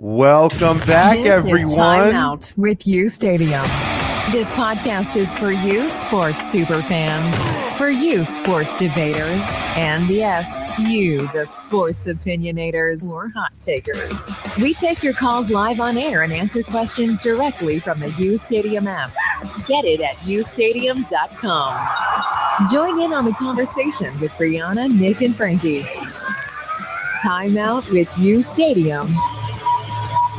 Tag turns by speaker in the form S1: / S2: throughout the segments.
S1: Welcome back,
S2: this
S1: everyone.
S2: Is Time Out with U Stadium. This podcast is for you, sports super fans, for you, sports debaters, and yes, you, the sports opinionators or hot takers. We take your calls live on air and answer questions directly from the U Stadium app. Get it at ustadium.com. Join in on the conversation with Brianna, Nick, and Frankie. Time Out with U Stadium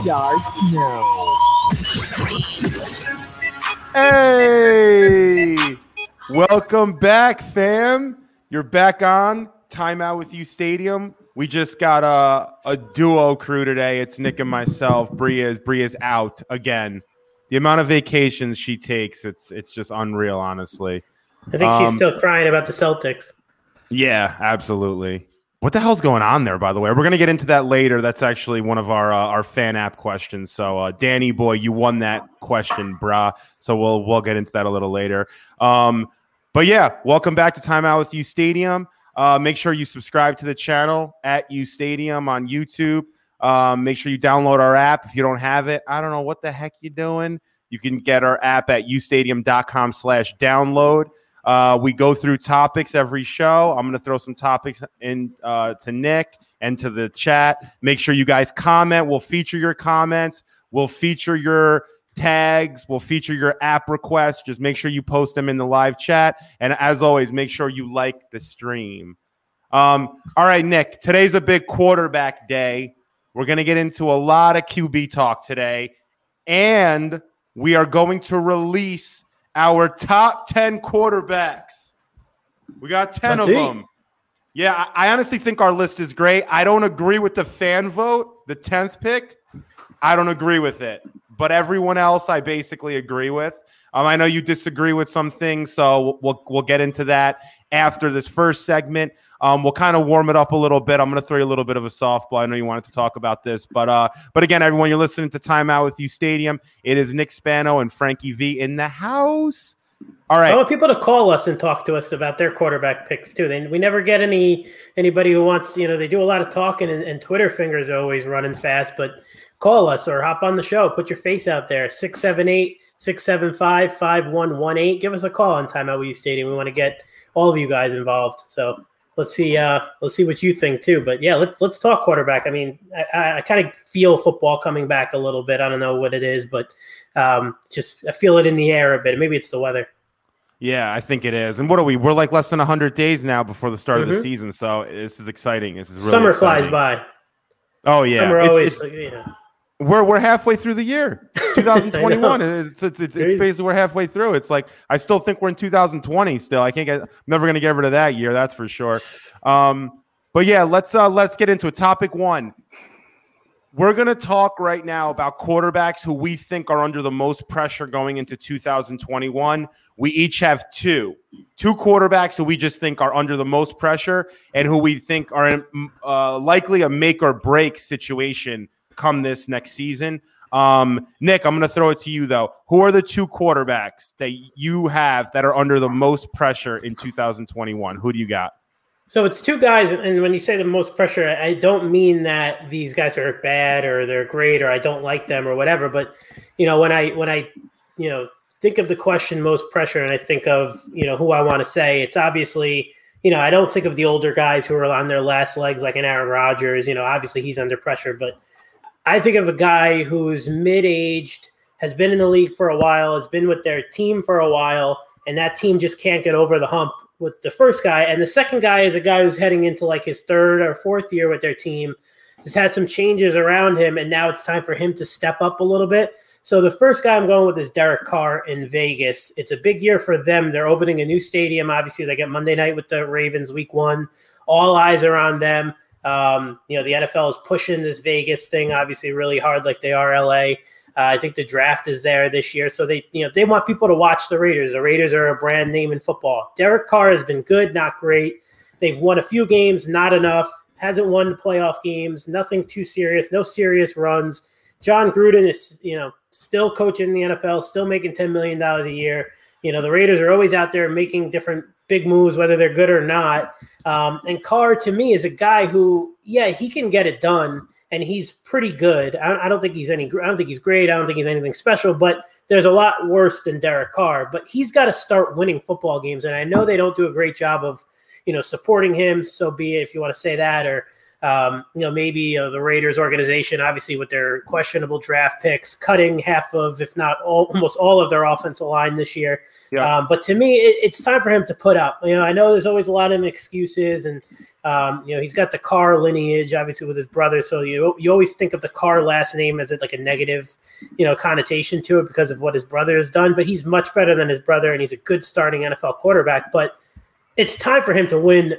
S2: starts now.
S1: Hey, welcome back, fam. You're back on Timeout with U Stadium. We just got a, a duo crew today. It's Nick and myself. Bria is Bria is out again. The amount of vacations she takes, it's it's just unreal, honestly.
S3: I think she's um, still crying about the Celtics.
S1: Yeah, absolutely. What the hell's going on there, by the way? We're going to get into that later. That's actually one of our uh, our fan app questions. So, uh, Danny boy, you won that question, brah. So we'll we'll get into that a little later. Um, but yeah, welcome back to Time Out with U Stadium. Uh, make sure you subscribe to the channel at U Stadium on YouTube. Um, make sure you download our app if you don't have it. I don't know what the heck you're doing. You can get our app at ustadium.com slash download. Uh, we go through topics every show. I'm going to throw some topics in uh, to Nick and to the chat. Make sure you guys comment. We'll feature your comments. We'll feature your tags. We'll feature your app requests. Just make sure you post them in the live chat. And as always, make sure you like the stream. Um, all right, Nick, today's a big quarterback day. We're going to get into a lot of QB talk today. And we are going to release our top 10 quarterbacks. We got 10 Let's of them. Yeah, I honestly think our list is great. I don't agree with the fan vote, the 10th pick. I don't agree with it. But everyone else, I basically agree with. Um, I know you disagree with some things, so we'll, we'll get into that after this first segment. Um, we'll kind of warm it up a little bit. I'm going to throw you a little bit of a softball. I know you wanted to talk about this, but uh, but again, everyone, you're listening to Timeout with U Stadium. It is Nick Spano and Frankie V in the house. All right.
S3: I want people to call us and talk to us about their quarterback picks too. They, we never get any anybody who wants. You know, they do a lot of talking, and, and Twitter fingers are always running fast. But call us or hop on the show. Put your face out there. Six seven eight. 675 5118. Give us a call on Timeout with U Stadium. We want to get all of you guys involved. So let's see uh, let's see what you think too. But yeah, let's let's talk quarterback. I mean, I, I kind of feel football coming back a little bit. I don't know what it is, but um, just I feel it in the air a bit. Maybe it's the weather.
S1: Yeah, I think it is. And what are we? We're like less than hundred days now before the start mm-hmm. of the mm-hmm. season, so this is exciting. This is really
S3: summer
S1: exciting.
S3: flies by.
S1: Oh yeah,
S3: summer it's, always. It's, you know.
S1: We're we're halfway through the year, 2021. it's, it's, it's, it's basically we're halfway through. It's like I still think we're in 2020. Still, I can't get. I'm never gonna get rid of that year. That's for sure. Um, but yeah, let's uh, let's get into it. Topic one. We're going to talk right now about quarterbacks who we think are under the most pressure going into 2021. We each have two, two quarterbacks who we just think are under the most pressure and who we think are in, uh, likely a make or break situation come this next season. Um, Nick, I'm going to throw it to you though. Who are the two quarterbacks that you have that are under the most pressure in 2021? Who do you got?
S3: So it's two guys, and when you say the most pressure, I don't mean that these guys are bad or they're great or I don't like them or whatever. But you know, when I when I you know think of the question most pressure, and I think of you know who I want to say, it's obviously you know I don't think of the older guys who are on their last legs like an Aaron Rodgers. You know, obviously he's under pressure, but I think of a guy who's mid-aged, has been in the league for a while, has been with their team for a while, and that team just can't get over the hump with the first guy. And the second guy is a guy who's heading into like his third or fourth year with their team, has had some changes around him, and now it's time for him to step up a little bit. So the first guy I'm going with is Derek Carr in Vegas. It's a big year for them. They're opening a new stadium. Obviously, they get Monday night with the Ravens week one. All eyes are on them. Um, you know, the NFL is pushing this Vegas thing obviously really hard, like they are LA. Uh, I think the draft is there this year, so they you know they want people to watch the Raiders. The Raiders are a brand name in football. Derek Carr has been good, not great. They've won a few games, not enough. Hasn't won playoff games. Nothing too serious. No serious runs. Jon Gruden is you know still coaching the NFL, still making ten million dollars a year. You know the Raiders are always out there making different big moves, whether they're good or not. Um, and Carr to me is a guy who, yeah, he can get it done and he's pretty good. I, I don't think he's any. I don't think he's great. I don't think he's anything special, but there's a lot worse than Derek Carr. But he's got to start winning football games, and I know they don't do a great job of, you know, supporting him. So be it if you want to say that, or um, you know, maybe uh, the Raiders organization, obviously with their questionable draft picks, cutting half of, if not all, almost all of their offensive line this year. Yeah. Um, but to me, it, it's time for him to put up. You know, I know there's always a lot of excuses, and um, you know, he's got the Carr lineage, obviously with his brother. So you you always think of the Carr last name as like a negative, you know, connotation to it because of what his brother has done. But he's much better than his brother, and he's a good starting NFL quarterback. But it's time for him to win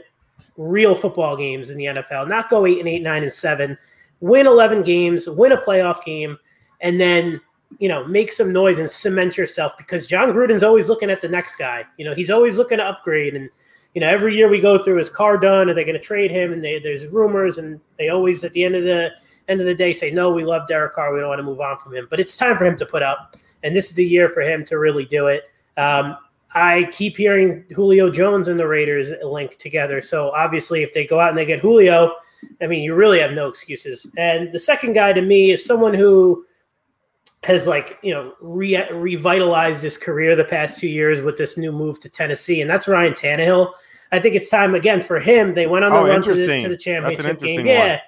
S3: real football games in the NFL, not go eight and eight, nine and seven, win 11 games, win a playoff game, and then, you know, make some noise and cement yourself because Jon Gruden's always looking at the next guy. You know, he's always looking to upgrade. And, you know, every year we go through is Carr done? Are they going to trade him? And they, there's rumors and they always at the end of the end of the day say, no, we love Derek Carr. We don't want to move on from him. But it's time for him to put up. And this is the year for him to really do it. Um, I keep hearing Julio Jones and the Raiders link together. So obviously, if they go out and they get Julio, I mean, you really have no excuses. And the second guy to me is someone who has like you know re- revitalized his career the past two years with this new move to Tennessee, and that's Ryan Tannehill. I think it's time again for him. They went on the oh, run to the, to the, championship game. Yeah.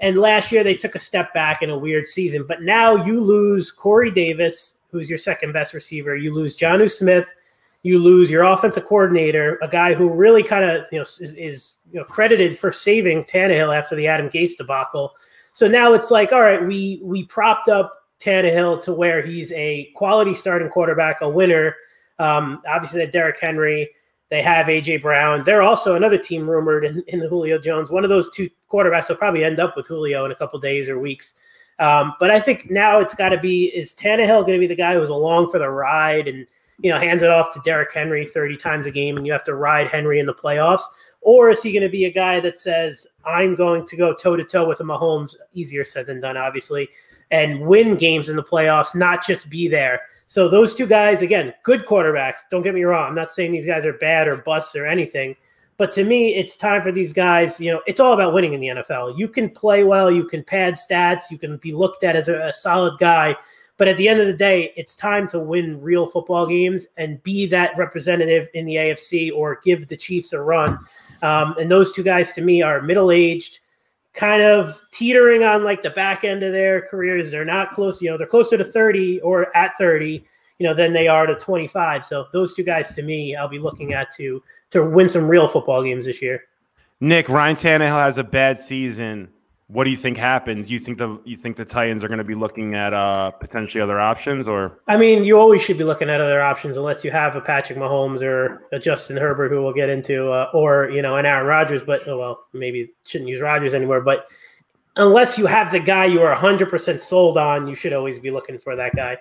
S3: And last year they took a step back in a weird season. But now you lose Corey Davis, who's your second best receiver. You lose Jonnu Smith, you lose your offensive coordinator, a guy who really kind of you know is, is, you know credited for saving Tannehill after the Adam Gase debacle. So now it's like, all right, we we propped up Tannehill to where he's a quality starting quarterback, a winner. Um, obviously, that Derrick Henry. They have AJ Brown. They're also another team rumored in, in, the Julio Jones. One of those two quarterbacks will probably end up with Julio in a couple days or weeks. Um, but I think now it's got to be: is Tannehill going to be the guy who's along for the ride and you know, hands it off to Derrick Henry 30 times a game and you have to ride Henry in the playoffs? Or is he going to be a guy that says, I'm going to go toe to toe with a Mahomes, easier said than done, obviously, and win games in the playoffs, not just be there? So those two guys, again, good quarterbacks. Don't get me wrong. I'm not saying these guys are bad or busts or anything. But to me, it's time for these guys. You know, it's all about winning in the NFL. You can play well, you can pad stats, you can be looked at as a, a solid guy. But at the end of the day, it's time to win real football games and be that representative in the AFC or give the Chiefs a run. Um, and those two guys to me are middle aged, kind of teetering on like the back end of their careers. They're not close, you know, they're closer to 30 or at 30, you know, than they are to 25. So those two guys to me, I'll be looking at to to win some real football games this year.
S1: Nick, Ryan Tannehill has a bad season what do you think happens? You think the you think the Titans are going to be looking at uh, potentially other options, or?
S3: I mean, you always should be looking at other options unless you have a Patrick Mahomes or a Justin Herbert, who we'll get into, uh, or you know, an Aaron Rodgers. But oh well, maybe shouldn't use Rodgers anymore. But unless you have the guy you are 100 percent sold on, you should always be looking for that guy.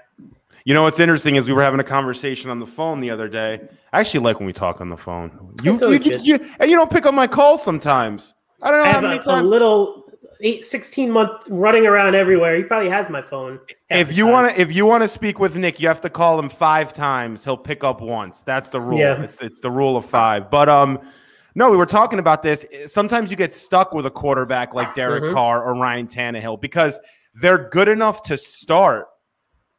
S1: You know what's interesting is we were having a conversation on the phone the other day. I actually like when we talk on the phone. You you, you, you, and you don't pick up my calls sometimes. I don't know
S3: I
S1: how many
S3: a,
S1: times.
S3: A little eight, 16 month running around everywhere. He probably has my phone.
S1: If you want to, if you want to speak with Nick, you have to call him five times. He'll pick up once. That's the rule. Yeah. It's, it's the rule of five. But um, no, we were talking about this. Sometimes you get stuck with a quarterback like Derek mm-hmm. Carr or Ryan Tannehill because they're good enough to start,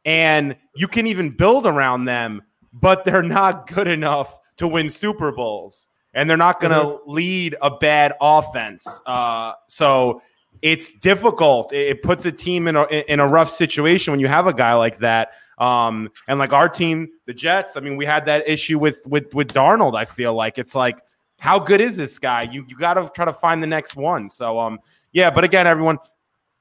S1: and you can even build around them, but they're not good enough to win Super Bowls and they're not going to mm-hmm. lead a bad offense. Uh, so it's difficult. It puts a team in a in a rough situation when you have a guy like that. Um, and like our team, the Jets. I mean, we had that issue with with with Darnold. I feel like it's like, how good is this guy? You you got to try to find the next one. So um, yeah. But again, everyone,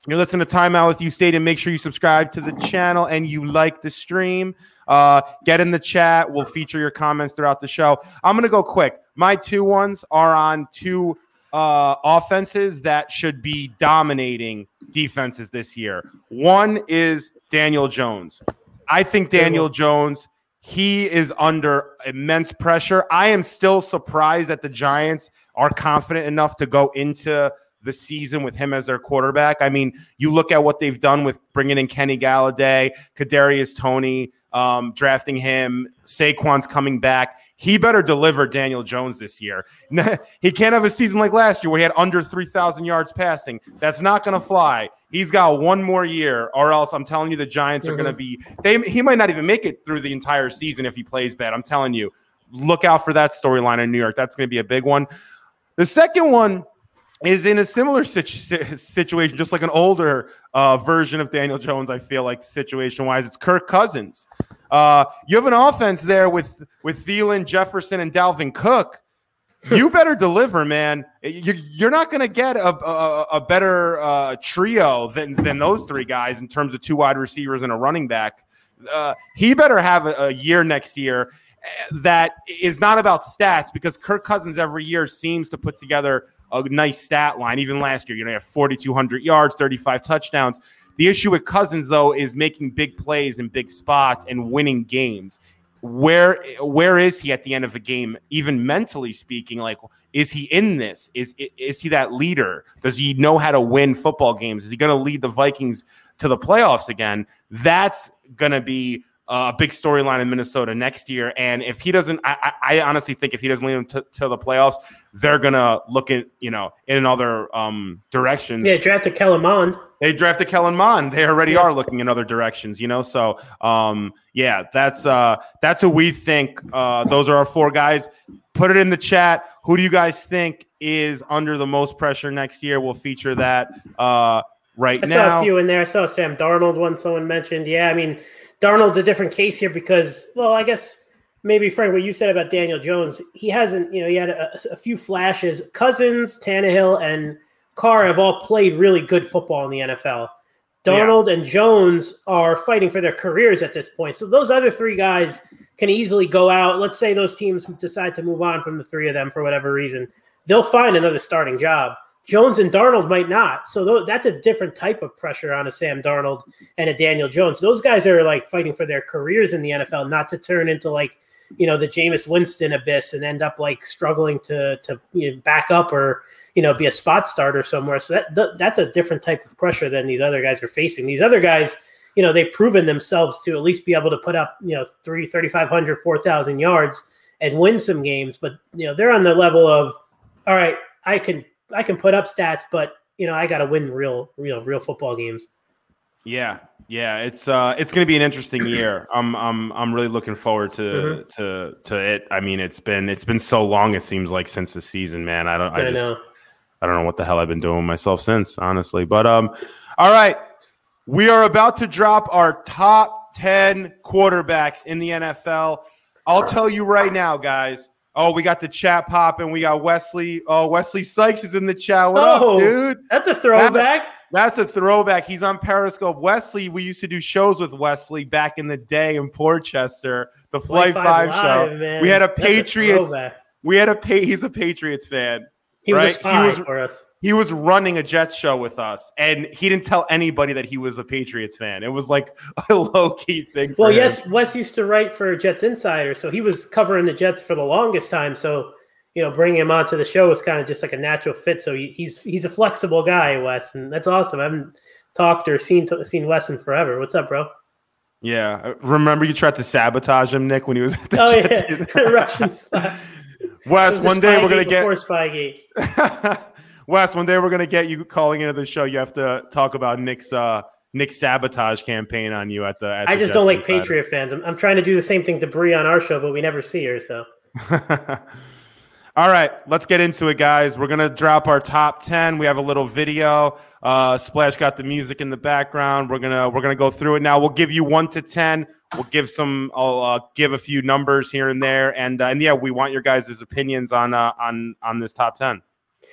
S1: you're listening to Time Out with U Stadium. Make sure you subscribe to the channel and you like the stream. Uh, get in the chat. We'll feature your comments throughout the show. I'm gonna go quick. My two ones are on two uh, offenses that should be dominating defenses this year. One is Daniel Jones. I think Daniel Jones, he is under immense pressure. I am still surprised that the Giants are confident enough to go into the season with him as their quarterback. I mean, you look at what they've done with bringing in Kenny Golladay, Kadarius Toney, um, drafting him. Saquon's coming back. He better deliver Daniel Jones this year. he can't have a season like last year where he had under 3,000 yards passing. That's not going to fly. He's got one more year, or else I'm telling you, the Giants are mm-hmm. going to be. They he might not even make it through the entire season if he plays bad. I'm telling you, look out for that storyline in New York. That's going to be a big one. The second one is in a similar situ- situation, just like an older uh, version of Daniel Jones. I feel like situation wise, it's Kirk Cousins. Uh, you have an offense there with with Thielen, Jefferson, and Dalvin Cook. You better deliver, man. You're, you're not going to get a, a, a better uh, trio than than those three guys in terms of two wide receivers and a running back. Uh, he better have a, a year next year that is not about stats because Kirk Cousins every year seems to put together a nice stat line. Even last year, you know, he had 4,200 yards, 35 touchdowns. The issue with Cousins, though, is making big plays in big spots and winning games. Where where is he at the end of a game, even mentally speaking? Like, is he in this? Is is he that leader? Does he know how to win football games? Is he going to lead the Vikings to the playoffs again? That's going to be a big storyline in Minnesota next year. And if he doesn't, I, I honestly think if he doesn't lead them to, to, the playoffs, they're gonna look at you know in other um, directions.
S3: Yeah, drafted Kellen Mond.
S1: They drafted Kellen Mond. They already yeah. are looking in other directions, you know. So um, yeah, that's uh, that's who we think. Uh, those are our four guys. Put it in the chat. Who do you guys think is under the most pressure next year? We'll feature that uh, right
S3: I
S1: now. I
S3: saw a few in there. I saw Sam Darnold one someone mentioned. Yeah, I mean Darnold's a different case here because, well, I guess maybe Frank, what you said about Daniel Jones, he hasn't, you know, he had a, a few flashes. Cousins, Tannehill, and Carr have all played really good football in the NFL. Darnold yeah. and Jones are fighting for their careers at this point. So those other three guys can easily go out. Let's say those teams decide to move on from the three of them for whatever reason. They'll find another starting job. Jones and Darnold might not. So that's a different type of pressure on a Sam Darnold and a Daniel Jones. Those guys are like fighting for their careers in the NFL, not to turn into like, you know, the Jameis Winston abyss and end up like struggling to to you know, back up or you know be a spot starter somewhere. So that that's a different type of pressure than these other guys are facing. These other guys, you know, they've proven themselves to at least be able to put up you know three, 3,500, 4,000 yards and win some games. But you know, they're on the level of all right, I can I can put up stats, but you know, I got to win real, real, real football games.
S1: Yeah, yeah, it's uh, it's going to be an interesting year. I'm, I'm, I'm really looking forward to mm-hmm. to to it. I mean, it's been it's been so long. It seems like since the season, man. I don't, I, I just, know. I don't know what the hell I've been doing myself since, honestly. But um, all right, we are about to drop our top ten quarterbacks in the NFL. I'll tell you right now, guys. Oh, we got the chat popping. We got Wesley. Oh, Wesley Sykes is in the chat. What oh, up, dude?
S3: That's a throwback.
S1: That, that's a throwback. He's on Periscope. Wesley, we used to do shows with Wesley back in the day in Portchester, the Flight Five, show. Man. We had a Patriots. A we had a pay. He's a Patriots fan.
S3: He right? was a spy he was, for us
S1: he was running a Jets show with us, and he didn't tell anybody that he was a Patriots fan. It was like a low key thing.
S3: well,
S1: him.
S3: yes, Wes used to write for Jets Insider, so he was covering the Jets for the longest time. So you know, bringing him onto the show was kind of just like a natural fit. So he, he's he's a flexible guy, Wes, and that's awesome. I haven't talked or seen seen Wes in forever. What's up, bro?
S1: Yeah, uh, remember you tried to sabotage him, Nick, when he was at the
S3: oh Jets yeah, Russian spy.
S1: Wes, one day we're gonna get
S3: Spygate.
S1: Wes, one day we're gonna get you calling into the show. You have to talk about Nick's uh, Nick's sabotage campaign on you at the. At
S3: I
S1: the
S3: just
S1: Jets
S3: don't like Patriot fans. I'm, I'm, trying to do the same thing to Brie on our show, but we never see her. So.
S1: All right, let's get into it, guys. We're gonna drop our top ten. We have a little video. Uh, Splash got the music in the background. We're gonna we're gonna go through it now. We'll give you one to ten. We'll give some. I'll uh, give a few numbers here and there, and uh, and yeah, we want your guys' opinions on uh, on on this top ten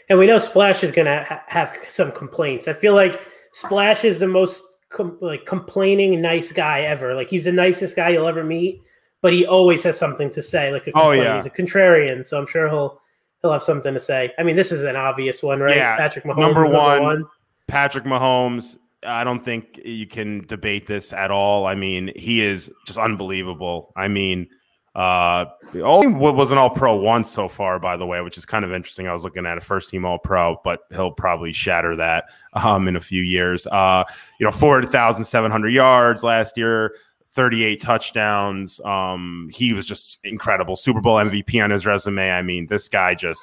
S3: and we know Splash is to ha- have some complaints. I feel like Splash is the most com- like complaining nice guy ever. Like he's the nicest guy you'll ever meet, but he always has something to say. Like a oh yeah, he's a contrarian, so I'm sure he'll he'll have something to say. I mean, this is an obvious one, right?
S1: Yeah, Patrick Mahomes number one, number one. Patrick Mahomes. I don't think you can debate this at all. I mean, he is just unbelievable. I mean, uh, only wasn't All Pro once so far, by the way, which is kind of interesting. I was looking at a first team All Pro, but he'll probably shatter that um, in a few years. Uh, you know, four thousand seven hundred yards last year, 38 touchdowns. Um, he was just incredible. Super Bowl MVP on his resume. I mean, this guy just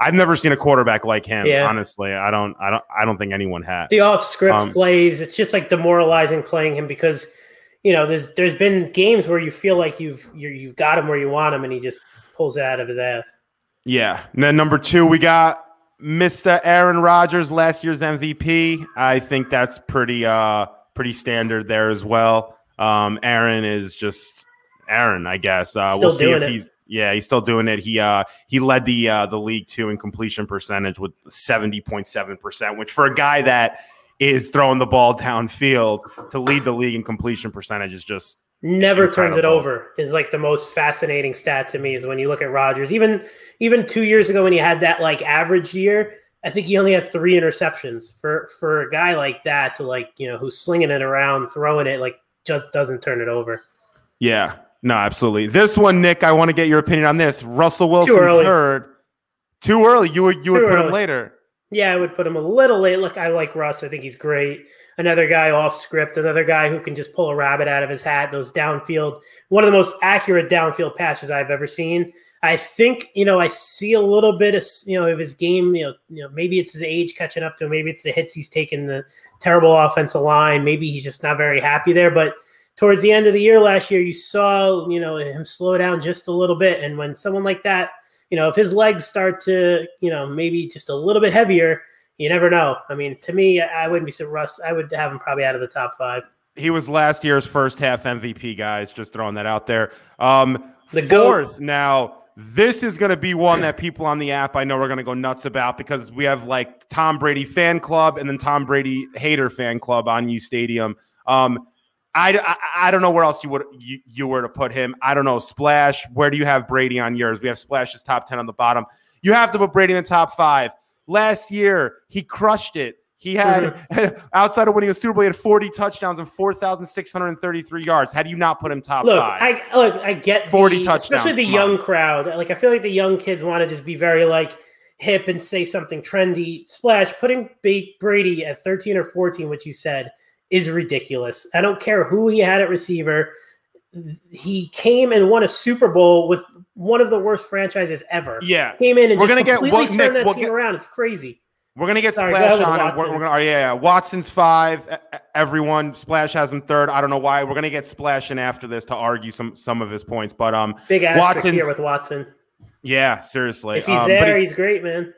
S1: I've never seen a quarterback like him.
S3: Yeah.
S1: Honestly, I don't, I don't, I don't think anyone has.
S3: The off script
S1: Um,
S3: plays, it's just like demoralizing playing him because you know there's there's been games where you feel like you've you're, you've got him where you want him and he just pulls it out of his ass.
S1: Yeah. And then number two, we got Mr. Aaron Rodgers, last year's MVP. I think that's pretty uh pretty standard there as well. Um Aaron is just Aaron, I guess. Uh we'll see if
S3: it.
S1: he's yeah, he's still doing it. He uh he led the uh the league too in completion percentage with 70.7%, which for a guy that is throwing the ball downfield to lead the league in completion percentage is just
S3: Never turns it over is like the most fascinating stat to me is when you look at Rodgers. Even even two years ago when he had that like average year, I think he only had three interceptions. For for a guy like that to like you know who's slinging it around, throwing it like just doesn't turn it over.
S1: Yeah, no, absolutely. This one, Nick, I want to get your opinion on this. Russell Wilson
S3: early.
S1: third. Too early. You would you would
S3: Too
S1: put him later.
S3: Yeah, I would put him a little late. Look, I like Russ. I think he's great. Another guy off script, another guy who can just pull a rabbit out of his hat. Those downfield, one of the most accurate downfield passes I've ever seen. I think you know I see a little bit of you know of his game. You know, you know maybe it's his age catching up to him. Maybe it's the hits he's taken, the terrible offensive line. Maybe he's just not very happy there. But towards the end of the year last year, you saw you know him slow down just a little bit. And when someone like that, you know, if his legs start to you know maybe just a little bit heavier, you never know. I mean, to me, I wouldn't be so Russ. I would have him probably out of the top five.
S1: He was last year's first half MVP, guys. Just throwing that out there. Um,
S3: The GOAT.
S1: fourth now. This is going to be one that people on the app I know are going to go nuts about because we have like Tom Brady fan club and then Tom Brady hater fan club on U Stadium. Um, I, I, I don't know where else you would you, you were to put him. I don't know. Splash. Where do you have Brady on yours? We have Splash's top ten on the bottom. You have to put Brady in the top five. Last year he crushed it. He had outside of winning a Super Bowl, he had 40 touchdowns and 4,633 yards. How do you not put him top
S3: Look,
S1: five?
S3: I look, I get
S1: 40
S3: the,
S1: touchdowns,
S3: especially the
S1: come on.
S3: young crowd. Like, I feel like the young kids want to just be very like hip and say something trendy. Splash putting Ba- Brady at thirteen or fourteen, which you said, is ridiculous. I don't care who he had at receiver. He came and won a Super Bowl with one of the worst franchises ever.
S1: yeah,
S3: Came in and
S1: We're
S3: just
S1: gonna get-
S3: completely
S1: well,
S3: turned
S1: Nick,
S3: that
S1: we'll
S3: team
S1: get-
S3: around. It's crazy.
S1: We're gonna get
S3: Sorry,
S1: Splash
S3: with
S1: on. And we're, we're gonna, oh, yeah, yeah, Watson's five. Everyone, Splash has him third. I don't know why. We're gonna get Splash in after this to argue some some of his points, but um,
S3: Big
S1: Watson's-
S3: here with Watson.
S1: yeah, seriously.
S3: If he's
S1: Um,
S3: there,
S1: he-
S3: he's great, man.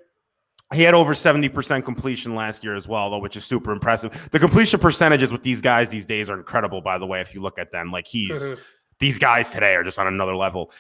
S1: He had over 70% completion last year as well, though, which is super impressive. The completion percentages with these guys these days are incredible, by the way, if you look at them. Like he's
S3: Mhm.
S1: these guys today are just on another level.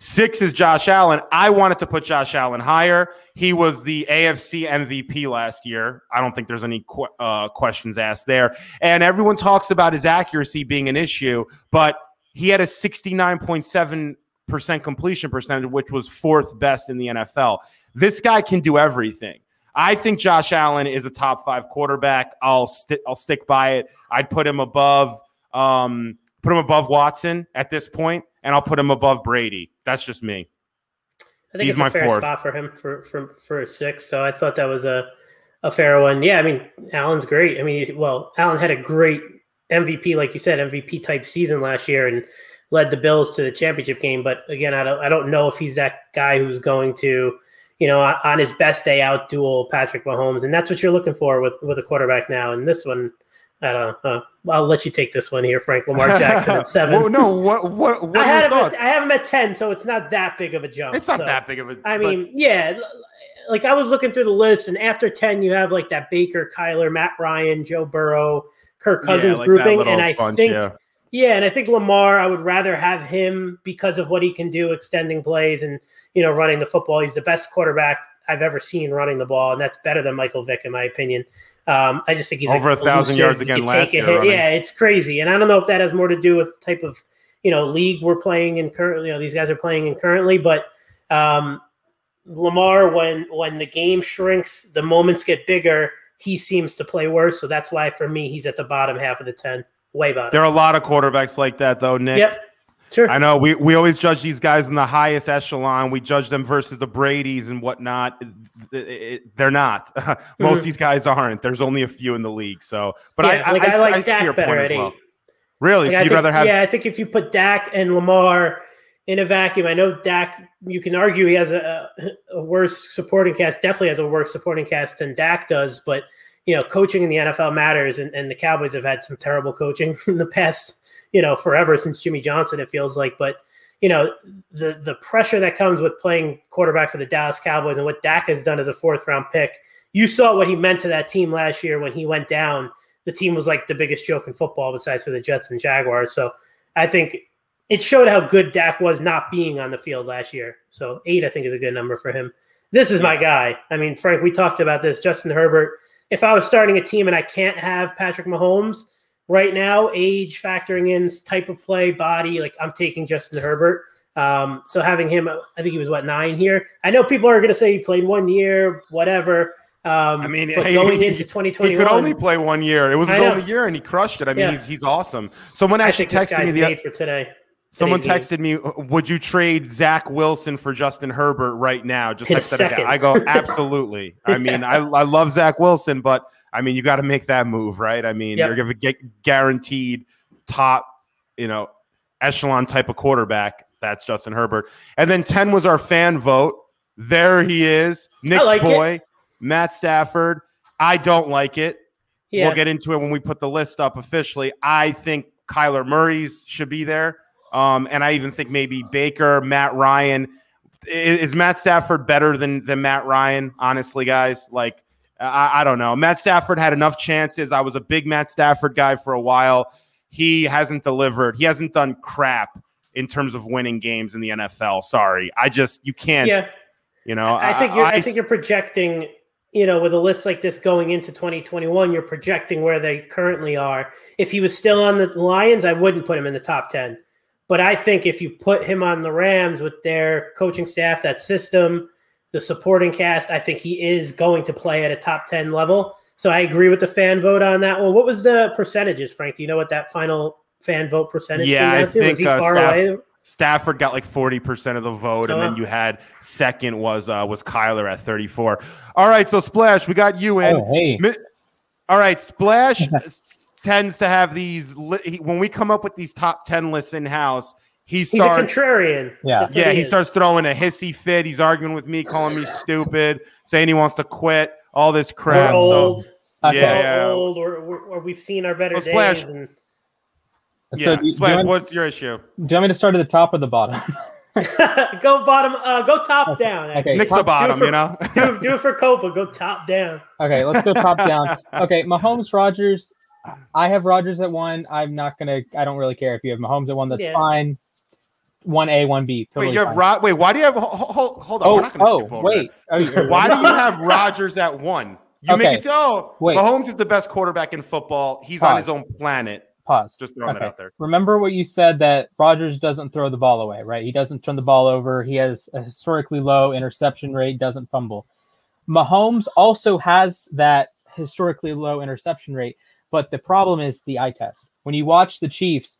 S1: Six is Josh Allen. I wanted to put Josh Allen higher. He was the AFC MVP last year. I don't think there's any que- uh, questions asked there. And everyone talks about his accuracy being an issue, but he had a 69.7% completion percentage, which was fourth best in the NFL. This guy can do everything. I think Josh Allen is a top five quarterback. I'll sti- I'll stick by it. I'd put him above um, put him above Watson at this point, and I'll put him above Brady. That's just me.
S3: I think
S1: He's
S3: it's
S1: my
S3: a fair
S1: fourth.
S3: spot for him for for for a six. So I thought that was a a fair one. Yeah, I mean Allen's great. I mean, well, Allen had a great MVP, like you said, MVP type season last year, and led the Bills to the championship game. But again, I don't I don't know if he's that guy who's going to, you know, on his best day out duel Patrick Mahomes, and that's what you're looking for with with a quarterback now. And this one. I don't know. I'll let you take this one here, Frank Lamar Jackson at seven.
S1: Well, no, what what what
S3: I had him. At. I have him at ten, so it's not that big of a jump.
S1: It's not
S3: so.
S1: that big of a.
S3: I
S1: but-
S3: mean, yeah, like I was looking through the list, and after ten, you have like that Baker, Kyler, Matt Ryan, Joe Burrow, Kirk
S1: yeah,
S3: Cousins
S1: like
S3: grouping, and I
S1: bunch,
S3: think,
S1: yeah.
S3: yeah, and I think Lamar, I would rather have him because of what he can do, extending plays and you know running the football. He's the best quarterback I've ever seen running the ball, and that's better than Michael Vick in my opinion. Um, I just think he's
S1: Over a thousand yards again last year running.
S3: Yeah, it's crazy, and I don't know if that has more to do with the type of you know league we're playing in currently. You know, these guys are playing in currently, but um, Lamar, when when the game shrinks, the moments get bigger. He seems to play worse, so that's why for me he's at the bottom half of the ten, way bottom.
S1: There are a lot of quarterbacks like that, though, Nick.
S3: Yep, sure.
S1: I know we, we always judge these guys in the highest echelon. We judge them versus the Brady's and whatnot. It- it- they're not. Most of these guys aren't. There's only a few in the league. So, but
S3: Mm-hmm. Yeah,
S1: I,
S3: like
S1: I,
S3: I, like
S1: I see
S3: Dak
S1: your
S3: better
S1: point as well. Really?
S3: Like,
S1: so
S3: I
S1: you'd
S3: think-
S1: rather have
S3: yeah, I think if you put Dak and Lamar in a vacuum, I know Dak. You can argue he has a, a worse supporting cast. Definitely has a worse supporting cast than Dak does. But you know, coaching in the NFL matters, and, and the Cowboys have had some terrible coaching in the past. You know, forever since Jimmy Johnson, it feels like. But you know, the the pressure that comes with playing quarterback for the Dallas Cowboys and what Dak has done as a fourth round pick. You saw what he meant to that team last year when he went down. The team was like the biggest joke in football, besides for the Jets and Jaguars. So I think it showed how good Dak was not being on the field last year. So eight, I think, is a good number for him. This is my guy. I mean, Frank, we talked about this. Justin Herbert. If I was starting a team and I can't have Patrick Mahomes right now, age factoring in type of play, body, like I'm taking Justin Herbert. Um, so having him, I think he was what nine here. I know people are going to say he played one year, whatever. Um,
S1: I mean, hey,
S3: going
S1: he-
S3: into
S1: He could only play one year. It was his only year, and he crushed it. I mean,
S3: Yeah.
S1: he's he's awesome. Someone actually texted me the
S3: for today.
S1: someone texted me, "Would you trade Zach Wilson for Justin Herbert right now?" Just
S3: In
S1: like
S3: a
S1: that.
S3: second.
S1: I go, absolutely. I mean, I I love Zach Wilson, but I mean, you got to make that move, right? I mean,
S3: Yep.
S1: you're going to get guaranteed top, you know, echelon type of quarterback. That's Justin Herbert. And then 10 was our fan vote. There he is. Nick's
S3: like it.
S1: boy, Matt Stafford. I don't like it.
S3: Yeah,
S1: We'll get into it when we put the list up officially. I think Kyler Murray's should be there. Um, and I even think maybe Baker, Matt Ryan. I- Is, Matt Stafford better than than Matt Ryan? Honestly, guys, like I, I don't know. Matt Stafford had enough chances. I was a big Matt Stafford guy for a while. He hasn't delivered. He hasn't done crap in terms of winning games in the NFL. Sorry, I just you can't.
S3: yeah.
S1: You know,
S3: I think you're. I, think you're projecting. You know, with a list like this going into 2021, you're projecting where they currently are. If he was still on the Lions, I wouldn't put him in the top 10. But I think if you put him on the Rams with their coaching staff, that system, the supporting cast, I think he is going to play at a top 10 level. So I agree with the fan vote on that one. What was the percentages, Frank? Do you know what that final fan vote percentage
S1: Yeah, I
S3: out? Was
S1: think, uh, Staff- Stafford got like forty percent of the vote, and then
S3: Uh-huh.
S1: you had second was uh, was Kyler at thirty four. All right, so Splash, we got you in.
S4: Oh, hey.
S1: Mi- All right, Splash tends to have these li- he, when we come up with these top ten lists in house. He
S3: He's a contrarian.
S4: Yeah.
S3: That's
S1: yeah, he
S3: is.
S1: starts throwing a hissy fit. He's arguing with me, calling me stupid, saying he wants to quit. All this crap.
S3: We're
S1: So,
S3: old.
S4: Okay.
S1: Yeah.
S3: We're old, or, or, or we've seen our better
S1: Well,
S3: days. And
S1: yeah,
S4: So do, you- do, you
S1: Splash,
S4: want,
S1: what's your issue?
S4: do you want me to start at the top or the bottom?
S3: go bottom, uh, go top down.
S4: Okay.
S1: Nick's
S4: top-
S1: the bottom,
S3: for-
S1: you know.
S3: do, do it for Copa. Go top down.
S4: Okay, let's go top down. Okay, Mahomes, Rodgers. I have Rodgers at one. I'm not gonna. I don't really care if you have Mahomes at one. That's
S3: Yeah.
S4: fine. One A, one B. Totally
S1: Wait, you have
S4: fine.
S1: Ro- wait. Why do you have? Hold, hold, hold on. We're
S4: Oh,
S1: not gonna
S4: oh,
S1: skip over
S4: wait. Oh,
S1: Why do you have Rodgers at one? You
S4: Okay.
S1: make it so. Oh,
S4: Wait.
S1: Mahomes is the best quarterback in football. He's on his own planet.
S4: Pause.
S1: Just throwing that out there.
S4: Remember what you said that Rodgers doesn't throw the ball away, right? He doesn't turn the ball over. He has a historically low interception rate, doesn't fumble. Mahomes also has that historically low interception rate, but the problem is the eye test. When you watch the Chiefs,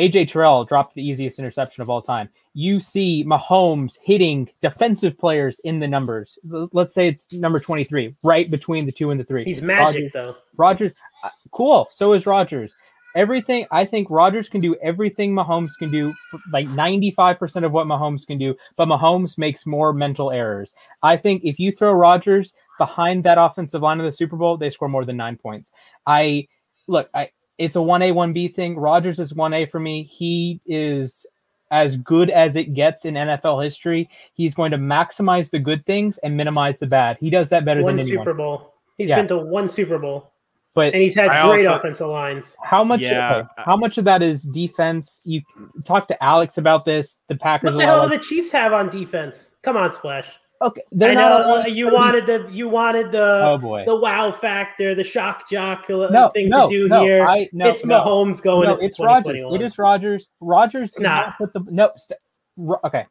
S4: AJ Terrell dropped the easiest interception of all time. You see Mahomes hitting defensive players in the numbers. Let's say it's number 23, right between the two and the three.
S3: He's
S4: Rodgers-
S3: magic, though.
S4: Rodgers, uh, cool. So is Rodgers. Everything I think Rodgers can do everything Mahomes can do, like 95% of what Mahomes can do, but Mahomes makes more mental errors. I think if you throw Rodgers behind that offensive line of the Super Bowl, they score more than nine points. I look, I it's a 1A, 1B thing. Rodgers is 1A for me. He is as good as it gets in NFL history. He's going to maximize the good things and minimize the bad. He does that better
S3: One
S4: than anyone.
S3: Super Bowl. He's
S4: Yeah.
S3: been to one Super Bowl,
S4: But
S3: and he's had
S1: I
S3: great
S1: also-
S3: offensive lines.
S4: How much?
S1: Yeah.
S4: okay, how much of that is defense? You talk to Alex about this. The Packers.
S3: What the hell do the Chiefs have on defense? Come on, Splash.
S4: Okay, they're
S3: I
S4: not.
S3: know
S4: a-
S3: you wanted the you wanted the
S4: Oh boy.
S3: the wow factor, the shock jock
S4: no,
S3: thing
S4: no,
S3: to do
S4: no,
S3: here.
S4: I, no,
S3: it's
S4: no,
S3: Mahomes going
S4: No,
S3: into
S4: it's
S3: Rodgers.
S4: It is Rodgers. Rodgers. did
S3: not.
S4: Put the no. St- Ro- okay.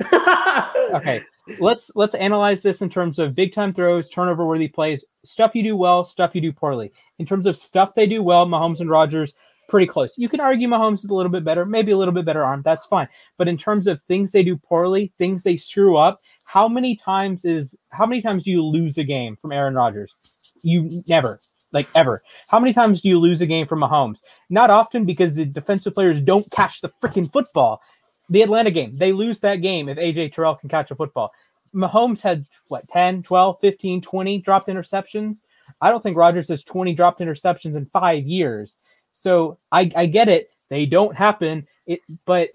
S4: Okay. Let's let's analyze this in terms of big time throws, turnover worthy plays, stuff you do well, stuff you do poorly. In terms of stuff they do well, Mahomes and Rodgers pretty close. You can argue Mahomes is a little bit better, maybe a little bit better arm. That's fine. But in terms of things they do poorly, things they screw up, how many times is how many times do you lose a game from Aaron Rodgers? You never. like ever. How many times do you lose a game from Mahomes? Not often because the defensive players don't catch the freaking football. The Atlanta game, they lose that game if AJ Terrell can catch a football. Mahomes had what 10, 12, 15, 20 dropped interceptions. I don't think Rodgers has 20 dropped interceptions in five years. So I, I get it. They don't happen. It but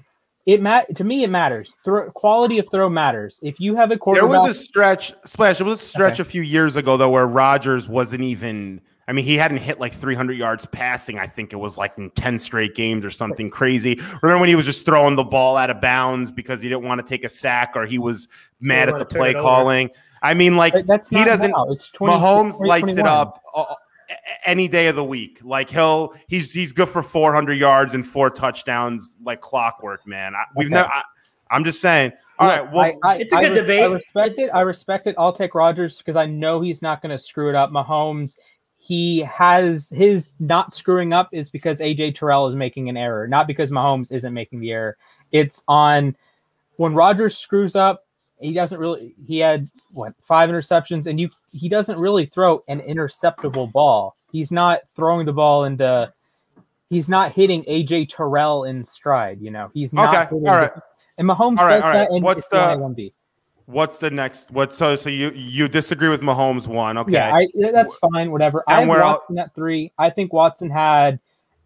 S4: it mat to me it matters. Throw, quality of throw matters. If you have a quarterback, There
S1: was a stretch, splash. There was a stretch
S4: Okay.
S1: a few years ago though where Rodgers wasn't even. I mean, he hadn't hit like 300 yards passing. I think it was like in 10 straight games or something crazy. Remember when he was just throwing the ball out of bounds because he didn't want to take a sack or he was mad at the play
S3: it over.
S1: calling? I mean, like he doesn't.
S4: now. It's 20,
S1: Mahomes lights it up any day of the week. Like he'll he's he's good for 400 yards and four touchdowns like clockwork, man. I, we've
S4: Okay.
S1: never. I, I'm just saying. All
S4: Look,
S1: right, well,
S4: I, I,
S3: It's a good
S4: res-
S3: debate.
S4: I respect it. I respect it. I'll take Rodgers because I know he's not going to screw it up. Mahomes, he has his not screwing up is because AJ Terrell is making an error, not because Mahomes isn't making the error. It's on when Rodgers screws up. He doesn't really. He had what five interceptions, and you he doesn't really throw an interceptable ball. He's not throwing the ball into. He's not hitting AJ Terrell in stride. You know, he's not.
S1: Okay, all
S4: the- and Mahomes
S1: All right,
S4: does
S1: all
S4: that,
S1: What's the-
S4: I1B.
S1: What's the next? What so so you you disagree with Mahomes one? Okay.
S4: Yeah, I, that's fine. Whatever. I
S1: And
S4: have
S1: we're out-
S4: Watson at three. I think Watson had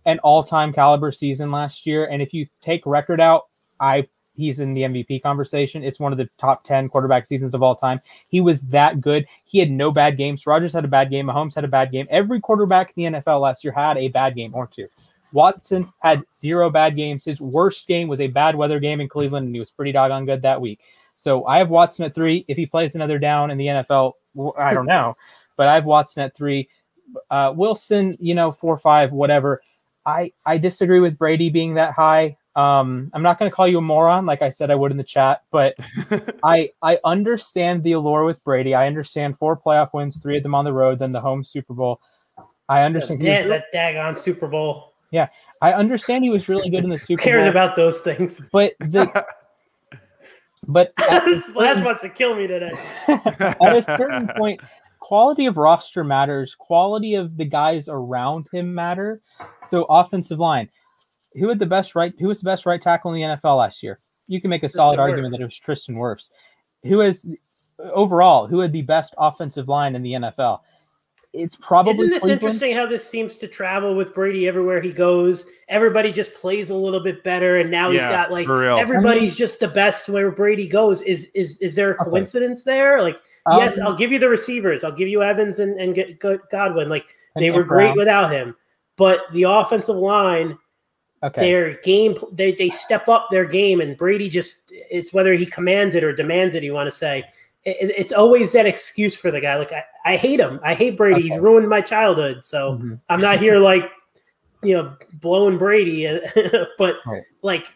S4: an all-time caliber season last year, and if you take record out, I he's in the MVP conversation. It's one of the top ten quarterback seasons of all time. He was that good. He had no bad games. Rodgers had a bad game. Mahomes had a bad game. Every quarterback in the NFL last year had a bad game or two. Watson had zero bad games. His worst game was a bad weather game in Cleveland, and he was pretty doggone good that week. So I have Watson at three. If he plays another down in the NFL, I don't know, but I have Watson at three. Uh, Wilson, you know, four, five, whatever. I I disagree with Brady being that high. Um, I'm not going to call you a moron, like I said I would in the chat, but I I understand the allure with Brady. I understand four playoff wins, three of them on the road, then the home Super Bowl. I understand. he was
S3: Damn,
S4: re-
S3: that daggone Super Bowl.
S4: Yeah, I understand he was really good in the
S3: Who
S4: Super
S3: cares
S4: Bowl,
S3: about those things?
S4: but the but at a
S3: Splash
S4: certain-
S3: wants to kill me today.
S4: at a certain point, quality of roster matters. Quality of the guys around him matter. So offensive line, who had the best right? Who was the best right tackle in the NFL last year? You can make a solid
S3: Tristan
S4: argument that it was Tristan Wirfs. Who is overall? Who had the best offensive line in the NFL? It's probably
S3: Isn't this
S4: Cleveland.
S3: interesting how this seems to travel with Brady everywhere he goes? Everybody just plays a little bit better, and now he's got like
S1: for real.
S3: everybody's just the best where Brady goes. Is is is there a
S4: Okay.
S3: coincidence there? Like,
S4: Um,
S3: yes, I'll give you the receivers. I'll give you Evans and and get Godwin. Like they
S4: and
S3: were great
S4: Brown.
S3: without him, but the offensive line,
S4: Okay.
S3: their game, they they step up their game, and Brady just it's whether he commands it or demands it. You want to say. It, it's always that excuse for the guy. Like I, I hate him. I hate Brady. He's ruined my childhood. So
S4: Mhm.
S3: I'm not here like you know blowing Brady, but
S4: Right.
S3: like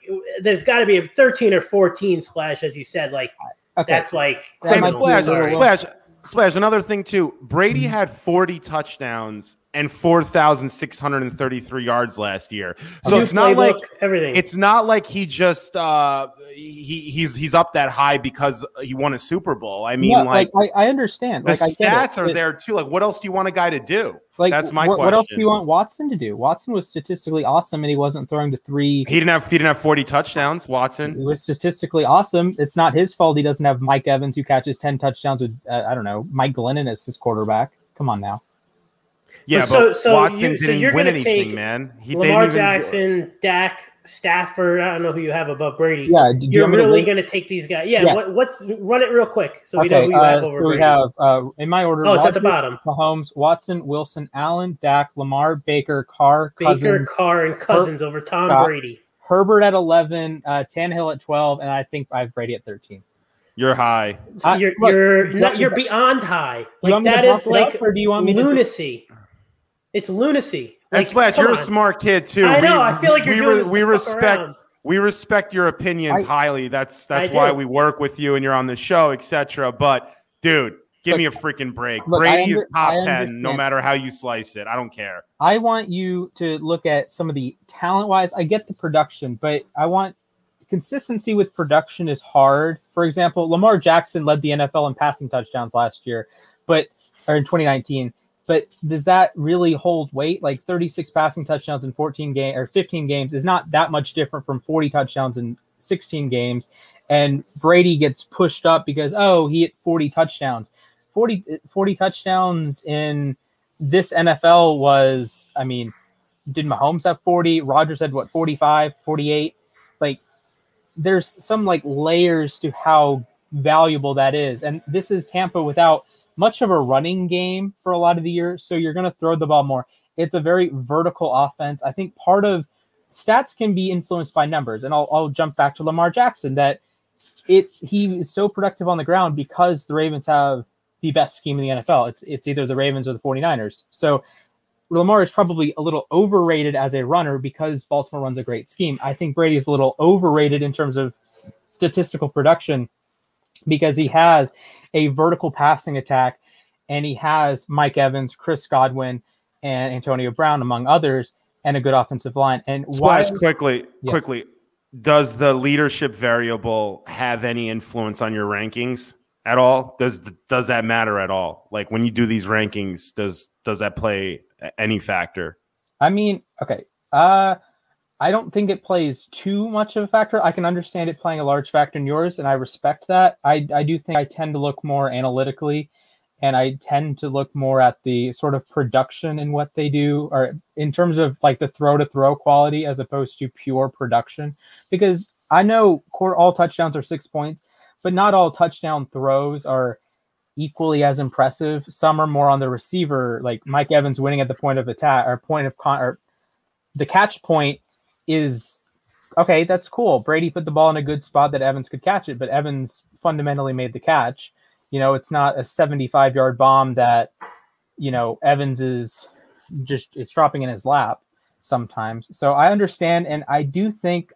S3: there's got to be a 13 or 14 splash, as you said. Like
S4: Okay.
S3: that's like
S4: That
S1: And
S4: might
S3: criminal.
S4: be a
S1: splash, splash, splash. Another thing too. Brady
S4: Mhm.
S1: had 40 touchdowns and 4,633 yards last year. So it's not like
S3: everything.
S1: it's not like he just uh he he's he's up that high because he won a Super Bowl. I mean,
S4: Yeah,
S1: like,
S4: I, I understand.
S1: the
S4: like it,
S1: stats are
S4: but-
S1: there too. Like, what else do you want a guy to do?
S4: Like
S1: That's my
S4: what, what else do you want Watson to do? Watson was statistically awesome, and he wasn't throwing to three.
S1: He didn't have he didn't have 40 touchdowns.
S4: He
S1: Watson.
S4: was statistically awesome. It's not his fault he doesn't have Mike Evans who catches ten touchdowns with uh, I don't know Mike Glennon as his quarterback. Come on now.
S1: Yeah,
S3: But so-
S1: but
S3: so
S1: Watson
S3: you- so
S1: didn't
S3: you're
S1: win
S3: gonna
S1: anything,
S3: take
S1: man. He
S3: Lamar
S1: didn't even-
S3: Jackson, Dak, Stafford. I don't know who you have above Brady.
S4: Yeah, do you
S3: You're
S4: want me to
S3: really going to take these guys. Yeah,
S4: Yeah.
S3: What, what's run it real quick so we know
S4: Okay,
S3: who you
S4: uh,
S3: have over
S4: so we have uh, in my order.
S3: oh, it's at the bottom.
S4: Mahomes, Watson, Wilson, Allen, Dak, Lamar, Baker, Carr,
S3: Baker, Carr, and Cousins over Tom
S4: Scott.
S3: Brady.
S4: Herbert at eleven, uh, Tannehill at twelve, and I think I have Brady at thirteen.
S1: You're high.
S3: So you're
S4: look,
S3: you're not, you're beyond high. Like
S4: want me to
S3: that
S4: bump
S3: is
S4: it
S3: like
S4: up, or do you want me to just-
S3: lunacy. It's lunacy.
S1: And
S3: Like,
S1: Splash, you're a smart kid too.
S3: I know.
S1: We-
S3: I feel like you're
S1: we,
S3: doing
S1: re-
S3: this
S1: we
S3: to
S1: respect
S3: around.
S1: we respect your opinions
S4: I-
S1: highly. That's that's
S3: I
S1: why
S3: do.
S1: we work with you and you're on the show, etc. But dude, give
S4: Look-
S1: me a freaking break.
S4: look, I
S1: Brady is top ten, no matter how you slice it. I don't care.
S4: I want you to look at some of the talent wise. I get the production, but I want consistency with production is hard. For example, Lamar Jackson led the NFL in passing touchdowns last year, but or in 2019. But does that really hold weight? Like 36 passing touchdowns in 14 games or 15 games is not that much different from 40 touchdowns in 16 games. And Brady gets pushed up because, oh, he hit 40 touchdowns. 40, 40 touchdowns in this NFL was, I mean, did Mahomes have 40? Rodgers had what, 45, 48? Like, there's some like layers to how valuable that is. And this is Tampa without much of a running game for a lot of the year. So you're going to throw the ball more. It's a very vertical offense. I think part of stats can be influenced by numbers. And I'll, I'll jump back to Lamar Jackson that it he is so productive on the ground because the Ravens have the best scheme in the NFL. It's it's either the Ravens or the 49ers. So Lamar is probably a little overrated as a runner because Baltimore runs a great scheme. I think Brady is a little overrated in terms of statistical production because he has a vertical passing attack and he has Mike Evans, Chris Godwin, and Antonio Brown, among others, and a good offensive line. And
S1: Splash why, quickly, yes. quickly, does the leadership variable have any influence on your rankings at all? Does does that matter at all? Like when you do these rankings, does does that play any factor?
S4: I mean, okay. Uh I don't think it plays too much of a factor. I can understand it playing a large factor in yours, and I respect that. I, I do think I tend to look more analytically, and I tend to look more at the sort of production in what they do, or in terms of like the throw to throw quality as opposed to pure production. Because I know all touchdowns are six points, but not all touchdown throws are equally as impressive. Some are more on the receiver, like Mike Evans winning at the point of attack or point of con or the catch point is okay, that's cool. Brady put the ball in a good spot that Evans could catch it, but Evans fundamentally made the catch. You know, it's not a 75 yard bomb that, you know, Evans is just, it's dropping in his lap sometimes. So I understand. And I do think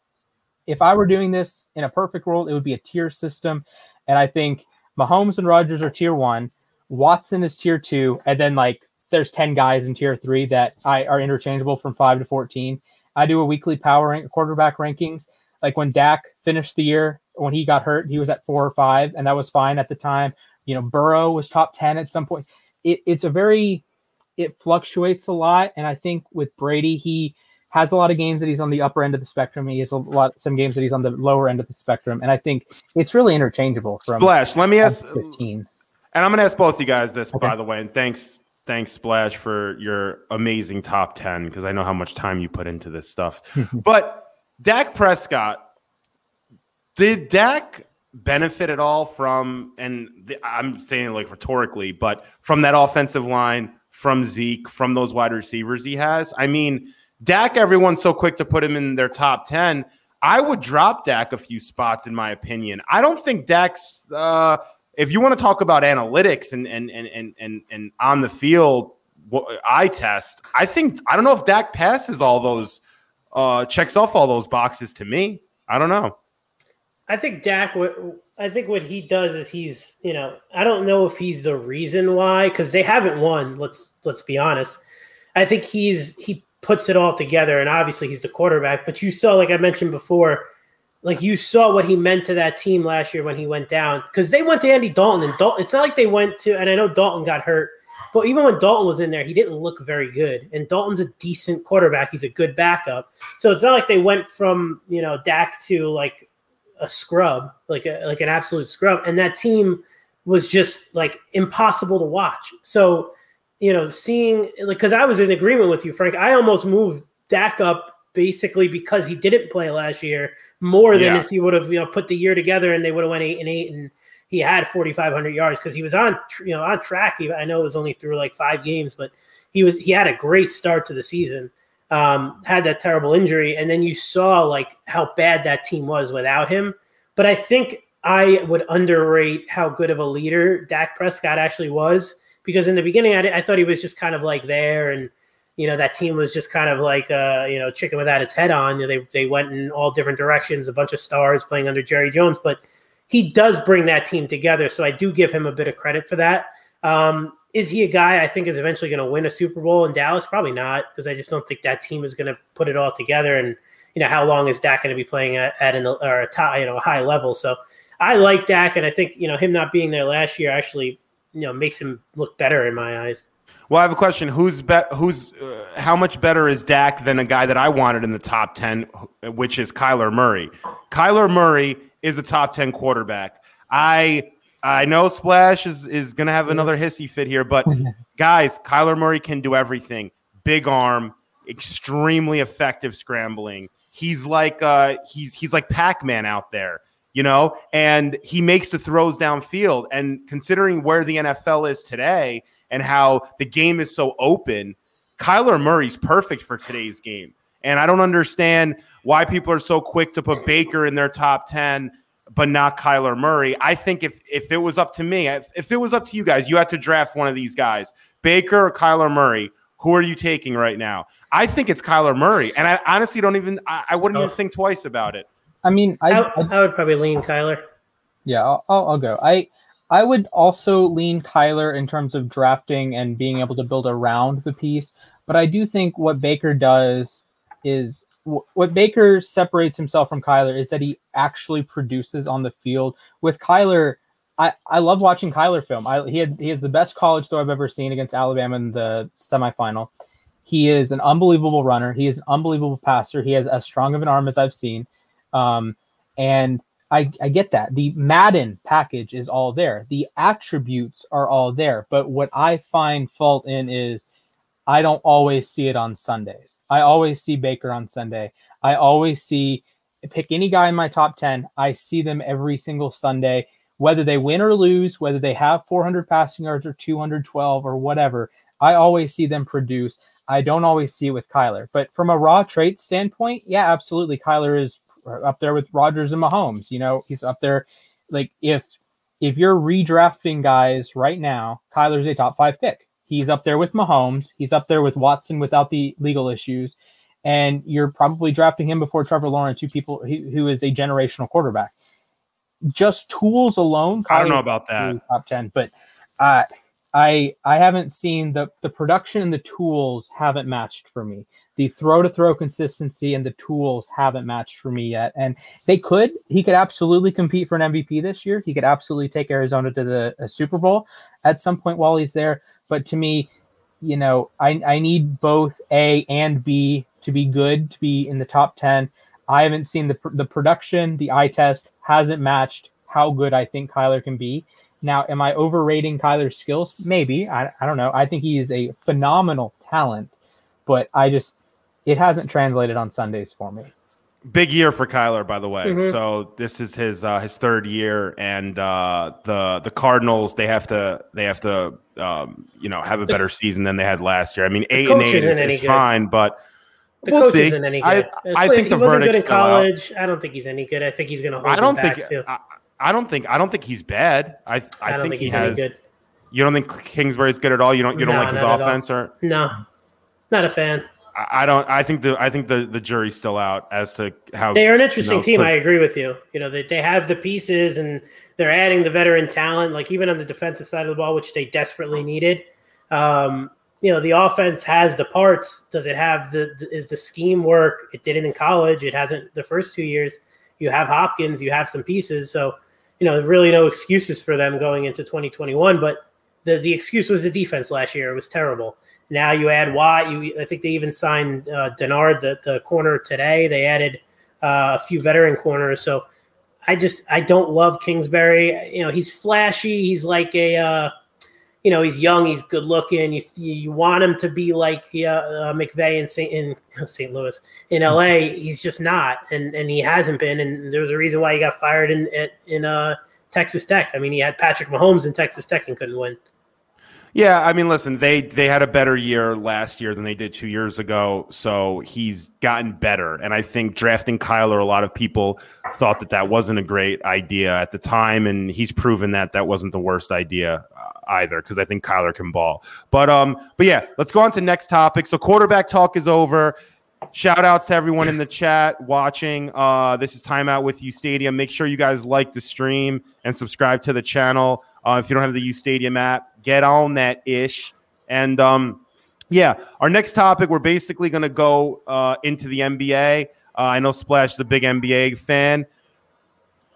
S4: if I were doing this in a perfect world, it would be a tier system. And I think Mahomes and Rodgers are tier one, Watson is tier two, and then like there's 10 guys in tier three that I are interchangeable from five to 14. I do a weekly power rank, quarterback rankings. Like when Dak finished the year, when he got hurt, he was at four or five, and that was fine at the time. You know, Burrow was top 10 at some point. It, it's a very, it fluctuates a lot. And I think with Brady, he has a lot of games that he's on the upper end of the spectrum. He has a lot, some games that he's on the lower end of the spectrum. And I think it's really interchangeable from
S1: Splash. Let me ask 15. And I'm going to ask both of you guys this, okay. by the way. And thanks thanks Splash for your amazing top 10 because I know how much time you put into this stuff. but Dak Prescott, did Dak benefit at all from, and the, I'm saying it like rhetorically, but from that offensive line, from Zeke, from those wide receivers he has? I mean, Dak, everyone's so quick to put him in their top 10. I would drop Dak a few spots, in my opinion. I don't think Dak's uh, if you want to talk about analytics and and and and and, and on the field eye test, I think I don't know if Dak passes all those uh, checks off all those boxes to me. I don't know.
S3: I think Dak. I think what he does is he's you know I don't know if he's the reason why because they haven't won. Let's let's be honest. I think he's he puts it all together, and obviously he's the quarterback. But you saw, like I mentioned before, like you saw what he meant to that team last year when he went down because they went to Andy Dalton and Dalton. It's not like they went to, and I know Dalton got hurt, but even when Dalton was in there, he didn't look very good. And Dalton's a decent quarterback; he's a good backup. So it's not like they went from you know Dak to like a scrub, like a like an absolute scrub, and that team was just like impossible to watch. So you know, seeing like because I was in agreement with you, Frank. I almost moved Dak up basically because he didn't play last year more than yeah. if he would have you know put the year together and they would have went eight and eight and he had 4500 yards because he was on you know on track. I know it was only through like five games but he was he had a great start to the season um, had that terrible injury. And then you saw like how bad that team was without him. But i think i would underrate how good of a leader dak prescott actually was because in the beginning i, I thought he was just kind of like there and you know that team was just kind of like uh, you know chicken without its head on. You know, they they went in all different directions, a bunch of stars playing under Jerry Jones, but he does bring that team together. So I do give him a bit of credit for that. Um, is he a guy I think is eventually going to win a Super Bowl in Dallas? Probably not, because I just don't think that team is going to put it all together. And you know, how long is Dak going to be playing at, at an or a you know a high level? So I like Dak, and I think you know him not being there last year actually you know makes him look better in my eyes.
S1: Well, I have a question. Who's bet? Who's uh, how much better is Dak than a guy that I wanted in the top ten, which is Kyler Murray? Kyler Murray is a top ten quarterback. I I know Splash is is going to have another hissy fit here, but guys, Kyler Murray can do everything. Big arm, extremely effective scrambling. He's like uh, he's he's like Pac Man out there you know, and he makes the throws downfield. And considering where the NFL is today and how the game is so open, Kyler Murray's perfect for today's game. And I don't understand why people are so quick to put Baker in their top 10, but not Kyler Murray. I think if, if it was up to me, if, if it was up to you guys, you had to draft one of these guys, Baker or Kyler Murray. Who are you taking right now? I think it's Kyler Murray. And I honestly don't even, I, I wouldn't even think twice about it.
S4: I mean, I,
S3: I, I would probably lean Kyler.
S4: Yeah, I'll, I'll, I'll go. I I would also lean Kyler in terms of drafting and being able to build around the piece. But I do think what Baker does is what Baker separates himself from Kyler is that he actually produces on the field. With Kyler, I, I love watching Kyler film. I, he had he has the best college throw I've ever seen against Alabama in the semifinal. He is an unbelievable runner. He is an unbelievable passer. He has as strong of an arm as I've seen. Um, and I, I get that. The Madden package is all there. The attributes are all there. But what I find fault in is I don't always see it on Sundays. I always see Baker on Sunday. I always see pick any guy in my top 10. I see them every single Sunday, whether they win or lose, whether they have 400 passing yards or 212 or whatever. I always see them produce. I don't always see it with Kyler. But from a raw trait standpoint, yeah, absolutely. Kyler is up there with Rodgers and Mahomes. You know, he's up there. Like if if you're redrafting guys right now, Kyler's a top five pick. He's up there with Mahomes. He's up there with Watson without the legal issues, and you're probably drafting him before Trevor Lawrence, who people who, who is a generational quarterback. Just tools alone,
S1: Kyler I don't know about that
S4: top ten, but uh, I I haven't seen the the production and the tools haven't matched for me the throw to throw consistency and the tools haven't matched for me yet. And they could, he could absolutely compete for an MVP this year. He could absolutely take Arizona to the Super Bowl at some point while he's there. But to me, you know, I, I need both A and B to be good, to be in the top 10. I haven't seen the, the production, the eye test hasn't matched how good I think Kyler can be. Now, am I overrating Kyler's skills? Maybe. I, I don't know. I think he is a phenomenal talent, but I just it hasn't translated on Sundays for me.
S1: Big year for Kyler, by the way. Mm-hmm. So this is his uh, his third year, and uh, the the Cardinals they have to they have to um, you know have a better season than they had last year. I mean, eight and eight is, is fine, but
S3: the we'll coach see. isn't any good. I, I think the he wasn't good in college. I don't think he's any good. I think he's going to hold. I don't think. I,
S1: I, don't think. I don't think he's bad. I I, I think, think, he has. You don't think Kingsbury's good at all? You don't. You don't no, like his offense, or
S3: no? Not a fan.
S1: I don't. I think the I think the the jury's still out as to how
S3: they are an interesting you know, team. I agree with you. You know, they they have the pieces and they're adding the veteran talent. Like even on the defensive side of the ball, which they desperately needed. Um, you know, the offense has the parts. Does it have the, the is the scheme work? It didn't in college. It hasn't the first two years. You have Hopkins. You have some pieces. So you know, really no excuses for them going into 2021. But the the excuse was the defense last year. It was terrible. Now you add Watt. You, I think they even signed uh, Denard, the, the corner today. They added uh, a few veteran corners. So I just I don't love Kingsbury. You know, he's flashy. He's like a uh, you know he's young. He's good looking. You you want him to be like uh, uh McVay in St. in St. Louis in LA. He's just not, and and he hasn't been. And there was a reason why he got fired in in uh, Texas Tech. I mean, he had Patrick Mahomes in Texas Tech and couldn't win.
S1: Yeah, I mean, listen, they they had a better year last year than they did two years ago, so he's gotten better. And I think drafting Kyler, a lot of people thought that that wasn't a great idea at the time, and he's proven that that wasn't the worst idea uh, either because I think Kyler can ball. But um, but yeah, let's go on to next topic. So quarterback talk is over. Shout outs to everyone in the chat watching. Uh, this is Timeout with U Stadium. Make sure you guys like the stream and subscribe to the channel. Uh, if you don't have the U Stadium app, get on that ish. And um, yeah, our next topic, we're basically going to go uh, into the NBA. Uh, I know Splash is a big NBA fan.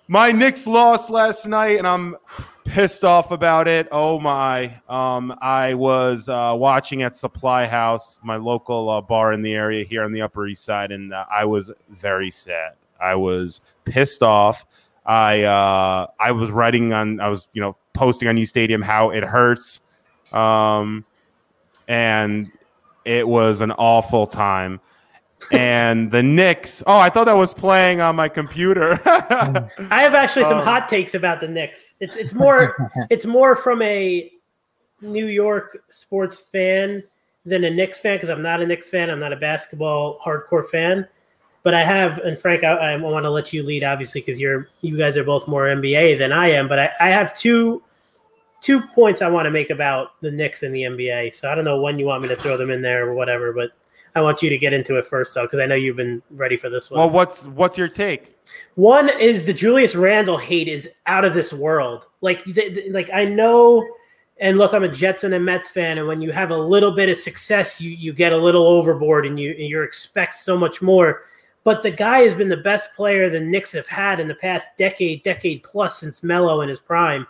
S1: My Knicks lost last night, and I'm pissed off about it. Oh my! Um, I was uh, watching at Supply House, my local uh, bar in the area here on the Upper East Side, and uh, I was very sad. I was pissed off. I uh, I was writing on, I was you know posting on U Stadium how it hurts, um, and it was an awful time. And the Knicks. Oh, I thought that was playing on my computer.
S3: I have actually some
S1: Um,
S3: hot takes about the Knicks. It's it's more it's more from a New York sports fan than a Knicks fan because I'm not a Knicks fan. I'm not a basketball hardcore fan. But I have, and Frank, I, I want to let you lead, obviously, because you're you guys are both more NBA than I am. But I, I have two two points I want to make about the Knicks and the NBA. So I don't know when you want me to throw them in there or whatever, but I want you to get into it first, though, because I know you've been ready for this one.
S1: well, what's what's your take?
S3: One is the Julius Randle hate is out of this world. Like, like I know, and look, I'm a Jets and a Mets fan, and when you have a little bit of success, you you get a little overboard, and you and you expect so much more. But the guy has been the best player the Knicks have had in the past decade, decade plus since Melo in his prime.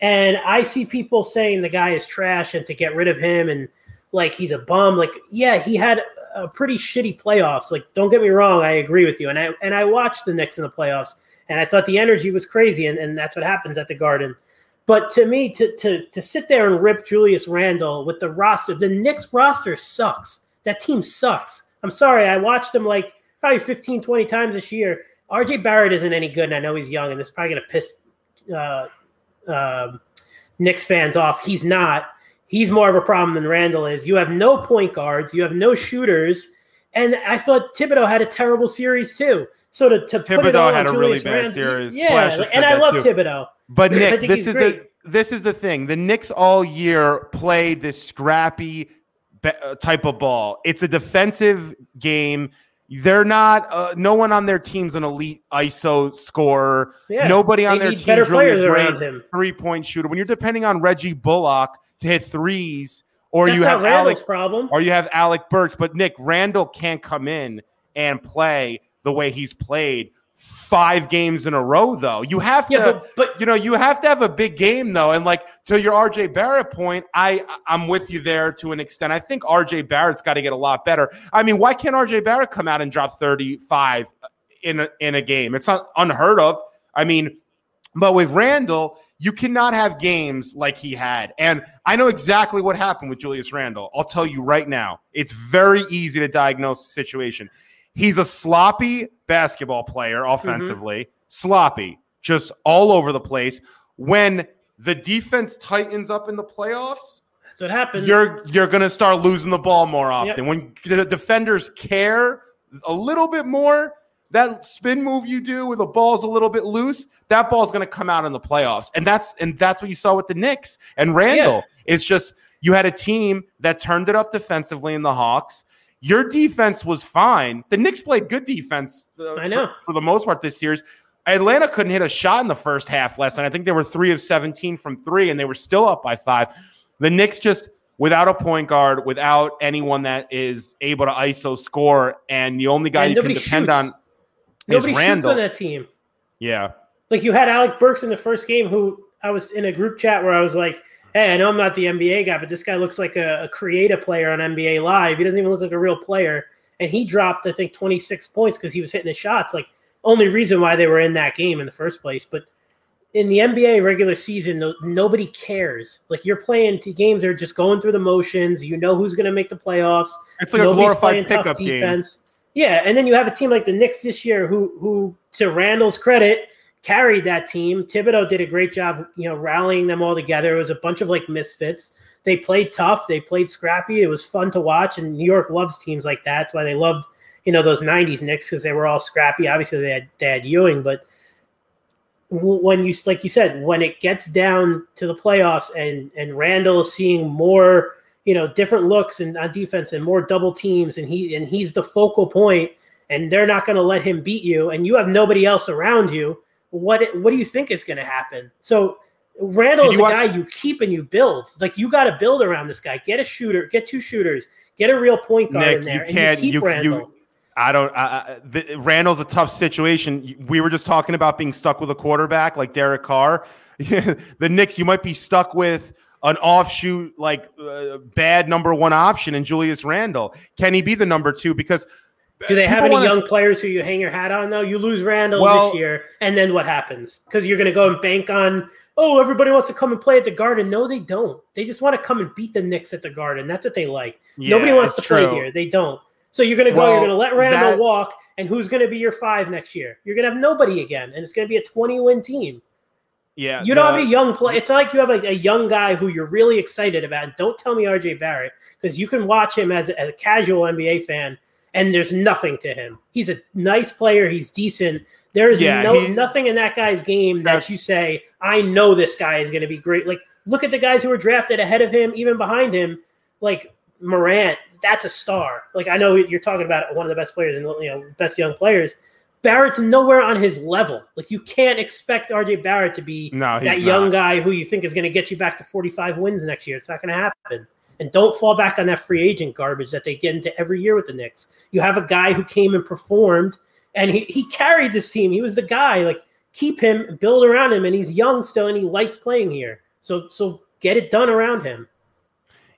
S3: And I see people saying the guy is trash and to get rid of him and like he's a bum. Like, yeah, he had a pretty shitty playoffs. Like, don't get me wrong, I agree with you. And I and I watched the Knicks in the playoffs, and I thought the energy was crazy, and, and that's what happens at the Garden. But to me, to to to sit there and rip Julius Randle with the roster, the Knicks roster sucks. That team sucks. I'm sorry, I watched them like probably 15, 20 times this year. RJ Barrett isn't any good, and I know he's young, and it's probably gonna piss uh, um Knicks fans off. He's not. He's more of a problem than Randle is. You have no point guards. You have no shooters. And I thought Thibodeau had a terrible series too. So to, to put it
S1: Thibodeau had a really bad series.
S3: Yeah, and I love
S1: too.
S3: Thibodeau.
S1: But Nick, this is
S3: great.
S1: the this is the thing. The Knicks all year played this scrappy be- uh, type of ball. It's a defensive game. They're not. Uh, no one on their team's an elite ISO scorer.
S3: Yeah,
S1: Nobody on their team's really a great three point shooter. When you're depending on Reggie Bullock to hit threes, or
S3: That's
S1: you have Alex,
S3: problem.
S1: or you have Alec Burks. But Nick Randle can't come in and play the way he's played five games in a row. Though you have to
S3: Yeah, but, but
S1: you know, you have to have a big game though. And like to your RJ Barrett point, I I'm with you there to an extent. I think RJ Barrett's got to get a lot better. I mean, why can't RJ Barrett come out and drop 35 in a, in a game? It's not unheard of. I mean, but with Randle, you cannot have games like he had. And I know exactly what happened with Julius Randle. I'll tell you right now. It's very easy to diagnose the situation. He's a sloppy basketball player mm-hmm. offensively, sloppy, just all over the place. When the defense tightens up in the playoffs,
S3: that's what happens.
S1: you're you're gonna start losing the ball more often.
S3: Yep.
S1: When the defenders care a little bit more, that spin move you do where the ball's a little bit loose, that ball's gonna come out in the playoffs. And that's and that's what you saw with the Knicks and Randle. It's just you had a team that turned it up defensively in the Hawks. Your defense was fine. The Knicks played good defense uh,
S3: I
S1: for-
S3: know.
S1: for the most part this series. Atlanta couldn't hit a shot in the first half last night. I think they were three of 17 from three, and they were still up by five. The Knicks just without a point guard, without anyone that is able to ISO score, and the only guy
S3: And
S1: you can depend
S3: shoots.
S1: on is
S3: Nobody shoots
S1: Randle.
S3: on that team.
S1: Yeah.
S3: Like you had Alec Burks in the first game, who I was in a group chat where I was like, "Hey, I know I'm not the NBA guy, but this guy looks like a, a creative player on NBA Live. He doesn't even look like a real player." And he dropped, I think, 26 points because he was hitting his shots. Like only reason why they were in that game in the first place. But in the NBA regular season, no, nobody cares. Like you're playing t- games, they're just going through the motions. You know who's going to make the playoffs.
S1: It's like a
S3: Nobody's
S1: glorified
S3: playing tough
S1: pickup game.
S3: defense. Yeah, and then you have a team like the Knicks this year, who, who, to Randle's credit, carried that team. Thibodeau did a great job, you know, rallying them all together. It was a bunch of like misfits. They played tough. They played scrappy. It was fun to watch, and New York loves teams like that. That's why they loved, you know, those '90s Knicks because they were all scrappy. Obviously, they had they had Ewing, but when you like you said, when it gets down to the playoffs, and and Randle is seeing more you know different looks and on defense and more double teams and he and he's the focal point and they're not going to let him beat you and you have nobody else around you what what do you think is going to happen so
S1: Randle
S3: is a
S1: watch-
S3: guy you keep and you build like you got to build around this guy get a shooter get two shooters get a real point guard in
S1: Nick,
S3: there
S1: you can't
S3: you
S1: you,
S3: Randle
S1: you I don't. Uh, the, Randle's a tough situation. We were just talking about being stuck with a quarterback like Derek Carr. the Knicks, you might be stuck with an offshoot, like uh, bad number one option in Julius Randle. Can he be the number two? Because
S3: do they have any young s- players who you hang your hat on though? You lose Randle well, this year, and then what happens? Because you're going to go and bank on. Oh, everybody wants to come and play at the Garden. No, they don't. They just want to come and beat the Knicks at the Garden. That's what they like. Yeah, Nobody wants to true. play here. They don't. So you're going to go. Well, you're going to let Randle that, walk, and who's going to be your five next year? You're going to have nobody again, and it's going to be a 20 win team.
S1: Yeah,
S3: you don't have a young play. It's not like you have like a young guy who you're really excited about. Don't tell me RJ Barrett because you can watch him as a, as a casual NBA fan, and there's nothing to him. He's a nice player. He's decent. There is yeah, no nothing in that guy's game that you say, I know this guy is going to be great. Like look at the guys who were drafted ahead of him, even behind him, like Morant. That's a star. Like I know you're talking about one of the best players and you know best young players Barrett's nowhere on his level. Like you can't expect RJ Barrett to be no, that young not. guy who you think is going to get you back to 45 wins next year. It's not going to happen. And don't fall back on that free agent garbage that they get into every year with the Knicks. You have a guy who came and performed and he, he carried this team. He was the guy. Like keep him, build around him, and he's young still and he likes playing here. So so get it done around him.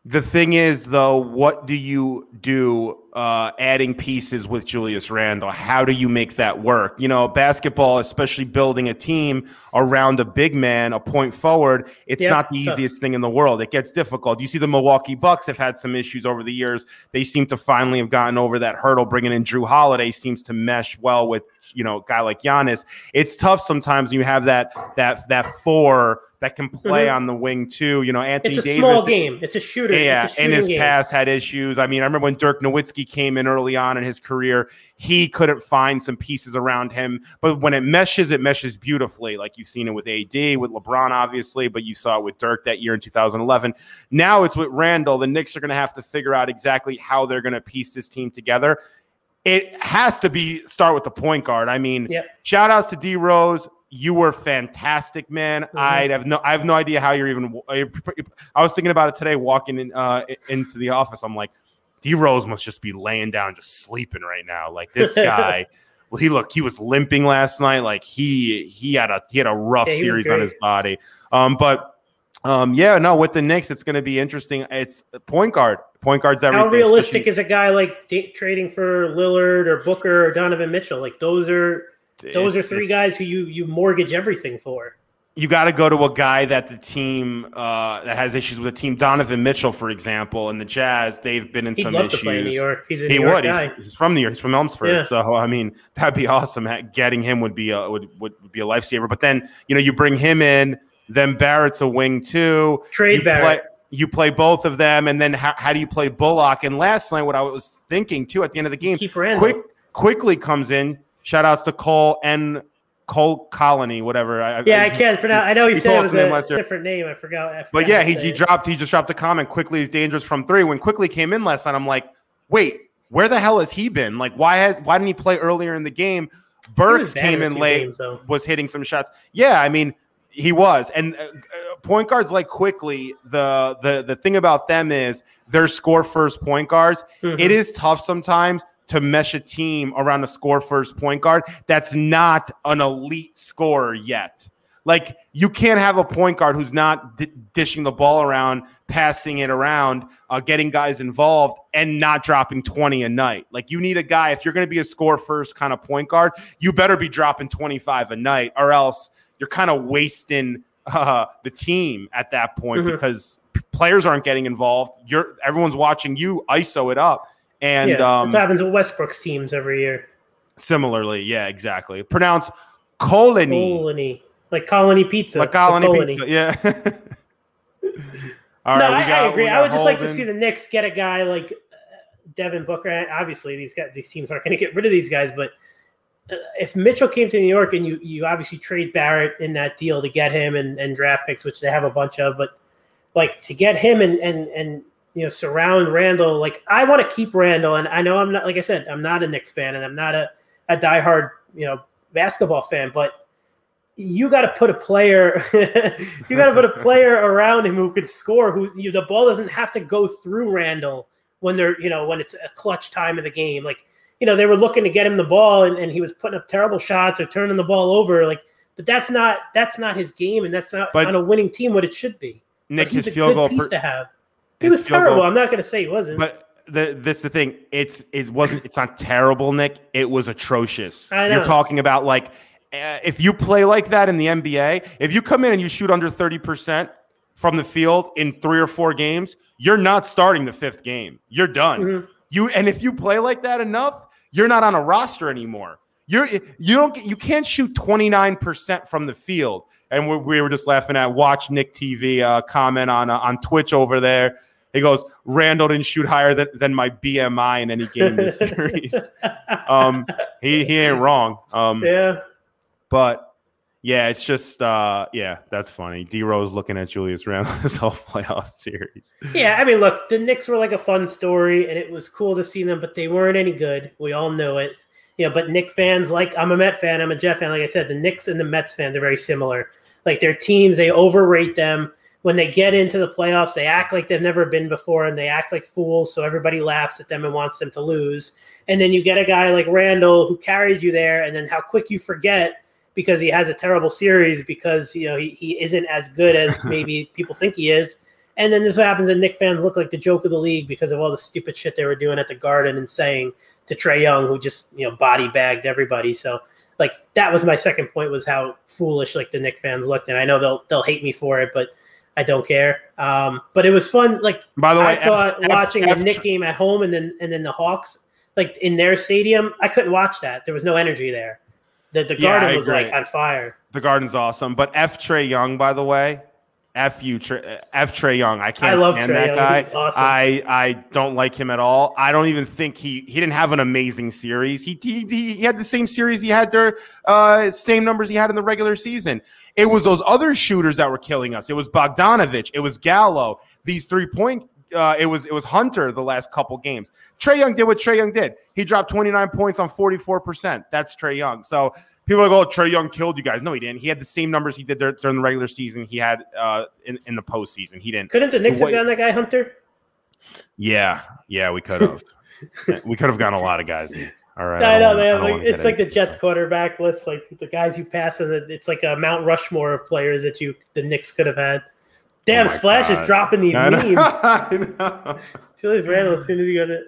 S1: The thing is, though, what do you do uh, adding pieces with Julius Randle? How do you make that work? You know, basketball, especially building a team around a big man, a point forward, it's yep. not the easiest thing in the world. It gets difficult. You see, the Milwaukee Bucks have had some issues over the years. They seem to finally have gotten over that hurdle. Bringing in Jrue Holiday seems to mesh well with you know a guy like Giannis. It's tough sometimes. You have that that that four that can play mm-hmm. on the wing too. You know, Anthony
S3: it's a
S1: Davis.
S3: small game. It's a shooter.
S1: Yeah,
S3: in
S1: his
S3: game.
S1: past had issues. I mean, I remember when Dirk Nowitzki came in early on in his career, he couldn't find some pieces around him. But when it meshes, it meshes beautifully. Like you've seen it with AD, with LeBron, obviously, but you saw it with Dirk that year in 2011. Now it's with Randle. The Knicks are going to have to figure out exactly how they're going to piece this team together it has to be start with the point guard. I mean, yep. shout outs to D Rose you were fantastic, man. Mm-hmm. I have no, I have no idea how you're even. I was thinking about it today, walking in, uh, into the office. I'm like, D Rose must just be laying down, just sleeping right now. Like this guy. well, he looked, he was limping last night. Like he he had a he had a rough yeah, series on his body. Um, but um, yeah, no, with the Knicks, it's going to be interesting. It's point guard. Point guard's everything.
S3: How realistic is a guy like trading for Lillard or Booker or Donovan Mitchell? Like those are those are three guys who you you mortgage everything for.
S1: You got to go to a guy that the team uh, that has issues with the team. Donovan Mitchell, for example, and the Jazz, they've been in
S3: He'd
S1: some issues.
S3: In New York. He's a
S1: he
S3: New
S1: would.
S3: York
S1: he's, he's, from New York. He's from Elmsford. Yeah. So I mean, that'd be awesome. Getting him would be a, would, would be a lifesaver. But then you know you bring him in. Then Barrett's a wing too.
S3: Trade
S1: you
S3: Barrett.
S1: Play, you play both of them, and then how, how do you play Bullock? And last night, what I was thinking too at the end of the game,
S3: quick
S1: Quickley comes in. Shout outs to Cole and Cole Colony, whatever.
S3: I, yeah, I, I can't pronounce. I know he, he said it was a different name. I forgot. I forgot
S1: but yeah, he, he dropped. He just dropped a comment. Quickley is dangerous from three. When Quickley came in last night, I'm like, wait, where the hell has he been? Like, why has why didn't he play earlier in the game? Burks came in late, games, was hitting some shots. Yeah, I mean, he was. And uh, uh, point guards like Quickley, the the the thing about them is they're score first point guards. Mm-hmm. It is tough sometimes to mesh a team around a score first point guard that's not an elite scorer yet. Like you can't have a point guard who's not d- dishing the ball around, passing it around, uh, getting guys involved, and not dropping twenty a night. Like you need a guy if you're going to be a score first kind of point guard, you better be dropping twenty five a night, or else you're kind of wasting uh, the team at that point mm-hmm. because players aren't getting involved. You're everyone's watching you ISO it up and
S3: yeah,
S1: um,
S3: happens with Westbrook's teams every year.
S1: Similarly, yeah, exactly. Pronounce colony.
S3: Colony. Like colony pizza.
S1: Like colony, colony. pizza, yeah.
S3: All no, right, I, got, I, agree. I would just like to see the Knicks get a guy like uh, Devin Booker. Obviously, these guys, these teams aren't going to get rid of these guys, but uh, if Mitchell came to New York and you you obviously trade Barrett in that deal to get him and, and draft picks, which they have a bunch of, but like to get him and and and you know, surround Randle. Like I want to keep Randle, and I know I'm not like I said, I'm not a Knicks fan, and I'm not a a diehard you know basketball fan, but you got to put a player, you got to put a player around him who could score. Who you, the ball doesn't have to go through Randle when they're you know when it's a clutch time of the game. Like you know, they were looking to get him the ball and, and he was putting up terrible shots or turning the ball over. Like, but that's not that's not his game, and that's not
S1: But-
S3: on a winning team what it should be.
S1: Nick,
S3: But he's
S1: his
S3: a
S1: field
S3: good
S1: goal.
S3: piece
S1: per-
S3: to have. He was terrible.
S1: goal-
S3: I'm not going to say he wasn't.
S1: But the this the thing. It's it wasn't. It's not terrible, Nick. It was atrocious.
S3: I
S1: You're talking about like uh, if you play like that in the NBA, if you come in and you shoot under thirty percent from the field in three or four games, you're not starting the fifth game. You're done.
S3: Mhm.
S1: You and if you play like that enough, you're not on a roster anymore. You're you don't you can't shoot 29% from the field. And we, we were just laughing at watch Nick TV uh, comment on uh, on Twitch over there. He goes, Randle didn't shoot higher than, than my BMI in any game this series. um, he he ain't wrong. Um,
S3: yeah.
S1: but yeah, it's just uh, yeah, that's funny. D Rose looking at Julius Randle this whole playoff series.
S3: Yeah, I mean, look, the Knicks were like a fun story, and it was cool to see them, but they weren't any good. We all know it. You know, but Knicks fans, like I'm a Met fan, I'm a Jet fan. Like I said, the Knicks and the Mets fans are very similar. Like their teams, they overrate them. When they get into the playoffs, they act like they've never been before, and they act like fools. So everybody laughs at them and wants them to lose. And then you get a guy like Randle who carried you there, and then how quick you forget because he has a terrible series because you know he, he isn't as good as maybe people think he is. And then this is what happens, and Knick fans look like the joke of the league because of all the stupid shit they were doing at the Garden and saying to Trae Young, who just you know body bagged everybody. So like that was my second point was how foolish like the Knick fans looked, and I know they'll they'll hate me for it, but I don't care. Um, but it was fun. Like
S1: By the way,
S3: I thought
S1: F-
S3: watching
S1: F-
S3: the Knick game at home and then and then the Hawks like in their stadium, I couldn't watch that. There was no energy there. The the
S1: Yeah,
S3: Garden was like on fire.
S1: The Garden's awesome, but F Trae Young, by the way, F you, F Trae Young. I can't
S3: I love
S1: stand
S3: Trae
S1: that
S3: Young.
S1: guy.
S3: Awesome.
S1: I I don't like him at all. I don't even think he he didn't have an amazing series. He he, he had the same series he had there, uh, same numbers he had in the regular season. It was those other shooters that were killing us. It was Bogdanovic. It was Gallo. These three point. Uh, it was it was Hunter the last couple games. Trae Young did what Trae Young did. He dropped 29 points on 44 percent. That's Trae Young. So people are like, "Oh, Trae Young killed you guys." No, he didn't. He had the same numbers he did dur- during the regular season. He had uh, in in the postseason. He didn't.
S3: Couldn't the Knicks have gotten that guy Hunter?
S1: Yeah, yeah, we could have. we could have gotten a lot of guys. All right,
S3: I, know
S1: don't wanna-
S3: have
S1: I don't
S3: like it's like the Jets quarterback list, like the guys you pass, and it's like a Mount Rushmore of players that you the Knicks could have had. Damn,
S1: Oh
S3: Splash is dropping these
S1: I know.
S3: memes.
S1: I know.
S3: Julius Randle, as soon as you got it.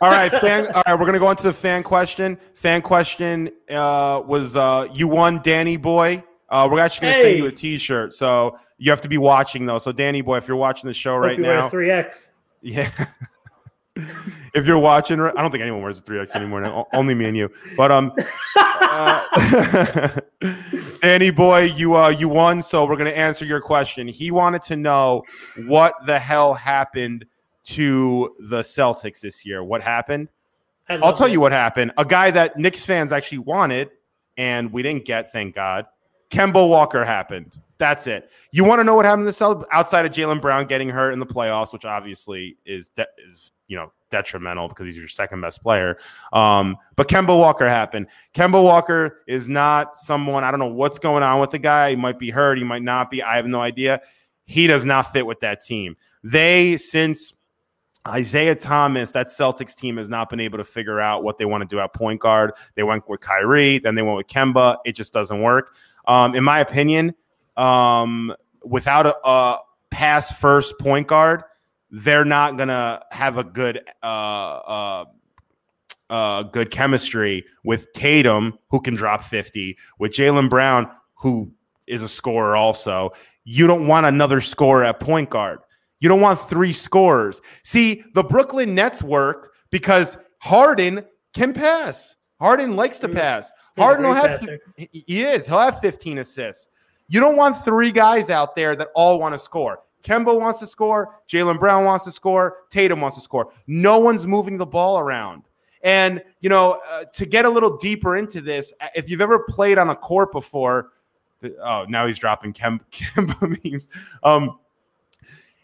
S1: All right, fan. All right, we're gonna go into the fan question. Fan question uh, was uh, you won, Danny Boy. Uh, we're actually gonna send you a
S3: Hey.
S1: T-shirt, so you have to be watching though. So, Danny Boy, if you're watching the show right now,
S3: three X.
S1: Yeah. if you're watching, I don't think anyone wears a 3X anymore now. Only me and you. But um uh, Danny boy, you uh you won, so we're gonna answer your question. He wanted to know what the hell happened to the Celtics this year. What happened? I'll tell you what happened. A guy that Knicks fans actually wanted, and we didn't get, thank God. Kemba Walker happened. That's it. You want to know what happened to the Celtics outside of Jaylen Brown getting hurt in the playoffs, which obviously is de- is you know detrimental because he's your second best player. Um, but Kemba Walker happened. Kemba Walker is not someone I don't know what's going on with the guy. He might be hurt. He might not be. I have no idea. He does not fit with that team. They since Isaiah Thomas, that Celtics team has not been able to figure out what they want to do at point guard. They went with Kyrie, then they went with Kemba. It just doesn't work. Um, in my opinion, um, without a, a pass first point guard, they're not gonna have a good uh, uh, uh, good chemistry with Tatum, who can drop 50, with Jaylen Brown, who is a scorer also. You don't want another scorer at point guard. You don't want three scorers. See, the Brooklyn Nets work because Harden can pass. Harden likes to pass.
S3: He's
S1: Harden will have
S3: passer.
S1: he is. He'll have 15 assists. You don't want three guys out there that all want to score. Kemba wants to score. Jaylen Brown wants to score. Tatum wants to score. No one's moving the ball around. And, you know, uh, to get a little deeper into this, uh, if you've ever played on a court before, th- oh, now he's dropping Kem- Kemba memes. Um,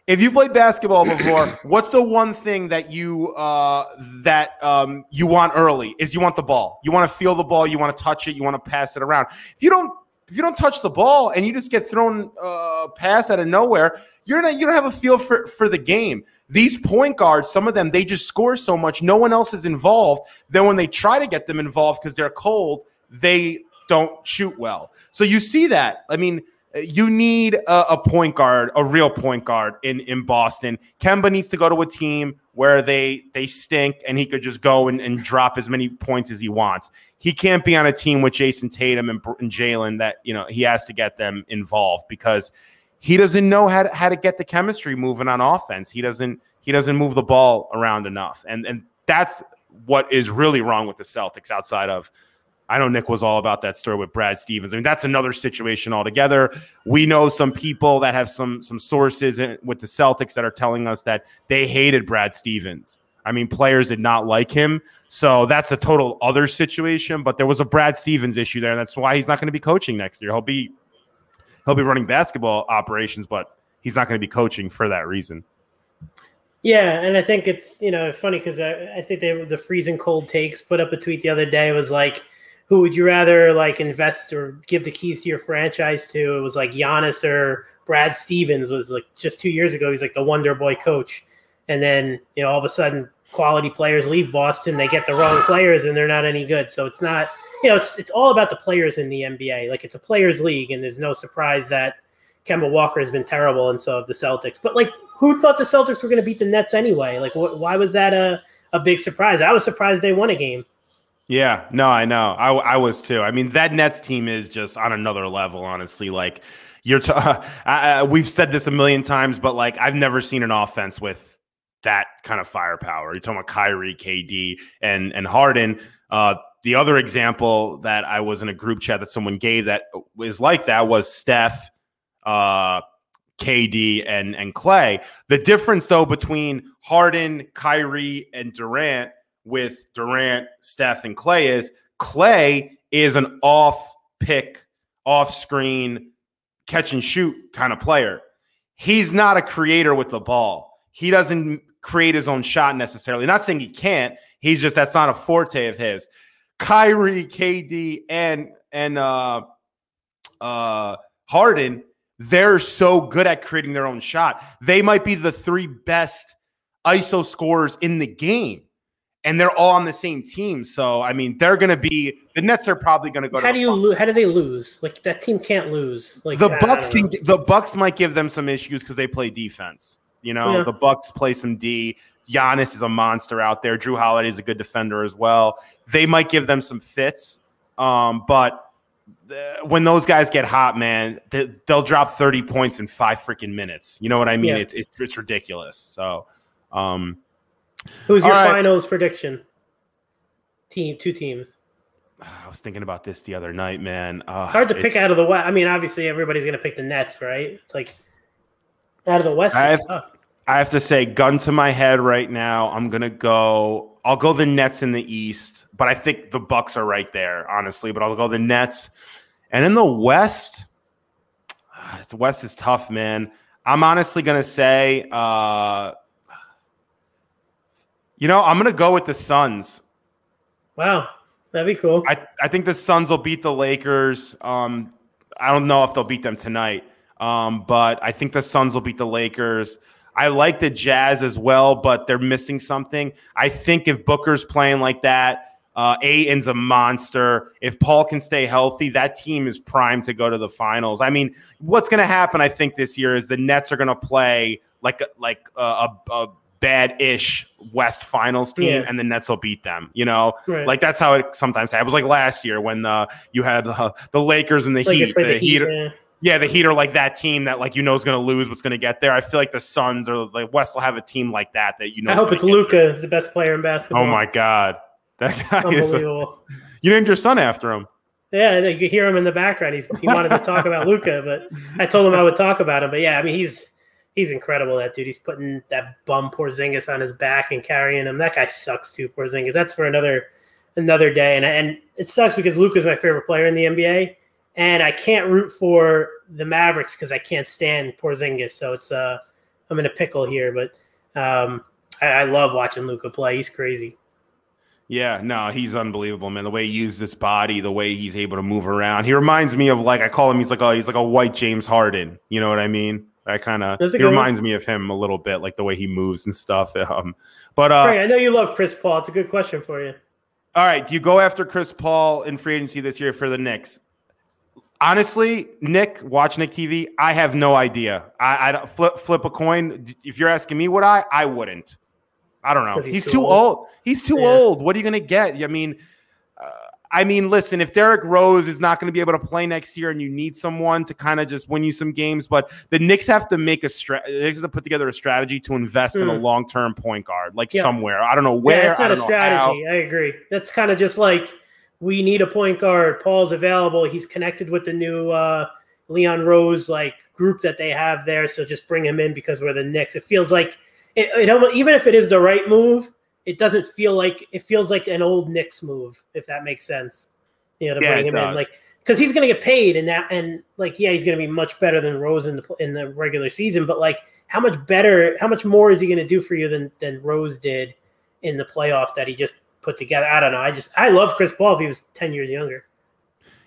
S1: if you played basketball before, what's the one thing that you uh, that um, you want early? Is you want the ball. You want to feel the ball. You want to touch it. You want to pass it around. If you don't if you don't touch the ball and you just get thrown a uh, pass out of nowhere, you're not you don't have a feel for for the game. These point guards, some of them, they just score so much, no one else is involved. Then when they try to get them involved because they're cold, they don't shoot well. So you see that. I mean, you need a, a, point guard, a real point guard in in Boston. Kemba needs to go to a team where they they stink and he could just go and, and drop as many points as he wants. He can't be on a team with Jayson Tatum and, and Jaylen that you know he has to get them involved because he doesn't know how to, how to get the chemistry moving on offense. He doesn't he doesn't move the ball around enough, and and that's what is really wrong with the Celtics outside of I know Nick was all about that story with Brad Stevens. I mean, that's another situation altogether. We know some people that have some some sources in, with the Celtics that are telling us that they hated Brad Stevens. I mean, players did not like him. So that's a total other situation. But there was a Brad Stevens issue there, and that's why he's not going to be coaching next year. He'll be he'll be running basketball operations, but he's not going to be coaching for that reason.
S3: Yeah, and I think it's you know funny because I, I think they the freezing cold takes put up a tweet the other day was like who would you rather like invest or give the keys to your franchise to? It was like Giannis or Brad Stevens was like just two years ago. He's like the Wonder Boy coach, and then you know all of a sudden quality players leave Boston. They get the wrong players and they're not any good. So it's not you know it's, it's all about the players in the NBA. Like it's a players league, and there's no surprise that Kemba Walker has been terrible, and so have the Celtics. But like, who thought the Celtics were going to beat the Nets anyway? Like, wh- why was that a a big surprise? I was surprised they won a game.
S1: Yeah, no, I know. I, I was too. I mean, that Nets team is just on another level, honestly. Like, you're, t- uh, we've said this a million times, but like, I've never seen an offense with that kind of firepower. You're talking about Kyrie, KD, and and Harden. Uh, the other example that I was in a group chat that someone gave that is like that was Steph, uh, KD, and and Clay. The difference though between Harden, Kyrie, and Durant with Durant, Steph, and Clay is Clay is an off pick, off screen, catch and shoot kind of player. He's not a creator with the ball. He doesn't create his own shot necessarily. Not saying he can't. He's just that's not a forte of his. Kyrie, KD, and and uh uh Harden, they're so good at creating their own shot. They might be the three best ISO scorers in the game and they're all on the same team. So I mean, they're going to be the Nets are probably going to go.
S3: How do you lo- how do they lose? Like that team can't lose. Like
S1: the Bucks can. The Bucks might give them some issues because they play defense. You know, yeah. the Bucks play some D. Giannis is a monster out there. Jrue Holiday is a good defender as well. They might give them some fits, um, but when those guys get hot, man, they, will drop thirty points in five freaking minutes. You know what I mean? Yeah. It's, it's, it's ridiculous. So. Um,
S3: Who's your right. finals prediction? Team, two teams.
S1: I was thinking about this the other night, man.
S3: Uh, it's hard to pick out of the West. I mean, obviously, everybody's going to pick the Nets, right? It's like out of the West.
S1: I have, I have to say, gun to my head right now, I'm going to go. I'll go the Nets in the East, but I think the Bucks are right there, honestly. But I'll go the Nets, and in the West, the West is tough, man. I'm honestly going to say. Uh, you know, I'm gonna go with the Suns.
S3: Wow, that'd be cool.
S1: I, I think the Suns will beat the Lakers. Um, I don't know if they'll beat them tonight, um, but I think the Suns will beat the Lakers. I like the Jazz as well, but they're missing something. I think if Booker's playing like that, uh, a monster. If Paul can stay healthy, that team is primed to go to the finals. I mean, what's going to happen? I think this year is the Nets are going to play like like a, a, a bad-ish West Finals team, yeah. and the Nets will beat them. You know, right. like that's how it sometimes happens. Like last year when the you had uh, the Lakers and the Lakers Heat. The, the Heat, yeah. yeah. the Heat are like that team that like you know is going to lose, what's going to get there. I feel like the Suns or like West will have a team like that that you know.
S3: I hope it's Luka, the best player in basketball.
S1: Oh my god, that guy is. A, you named your son after him.
S3: Yeah, you could hear him in the background. He's, he wanted to talk about Luka, but I told him I would talk about him. But yeah, I mean he's he's incredible. That dude, he's putting that bum Porzingis on his back and carrying him. That guy sucks too, Porzingis. That's for another another day. And and it sucks because Luka's my favorite player in the NBA, and I can't root for the Mavericks because I can't stand Porzingis. So it's uh, I'm in a pickle here. But um, I, I love watching Luka play. He's crazy.
S1: Yeah, no, he's unbelievable, man. The way he uses his body, the way he's able to move around. He reminds me of like I call him. He's like a he's like a white James Harden. You know what I mean? I kind of he reminds one. me of him a little bit, like the way he moves and stuff. Um, but uh,
S3: Frank, I know you love Chris Paul. It's a good question for you.
S1: All right, do you go after Chris Paul in free agency this year for the Knicks? Honestly, Nick, watch Nick TV. I have no idea. I, I flip flip a coin. If you're asking me, would I? I wouldn't. I don't know. He's, he's, too, old. old. He's too yeah. old. What are you going to get? I mean, I mean, listen, if Derrick Rose is not going to be able to play next year and you need someone to kind of just win you some games, but the Knicks have to make a strategy, have to put together a strategy to invest mm. in a hmm. long term point guard, like yeah. somewhere. I don't know where. Yeah,
S3: it's not
S1: a
S3: strategy. I agree. That's kind of just like we need a point guard. Paul's available. He's connected with the new uh, Leon Rose like group that they have there. So just bring him in because we're the Knicks. It feels like it, it even if it is the right move, it doesn't feel like it feels like an old Knicks move, if that makes sense. You know, to yeah, bring him does. in, like because he's going to get paid, and that, and like, yeah, he's going to be much better than Rose in the in the regular season. But like, how much better, how much more is he going to do for you than than Rose did in the playoffs that he just put together? I don't know. I just I love Chris Paul if he was ten years younger.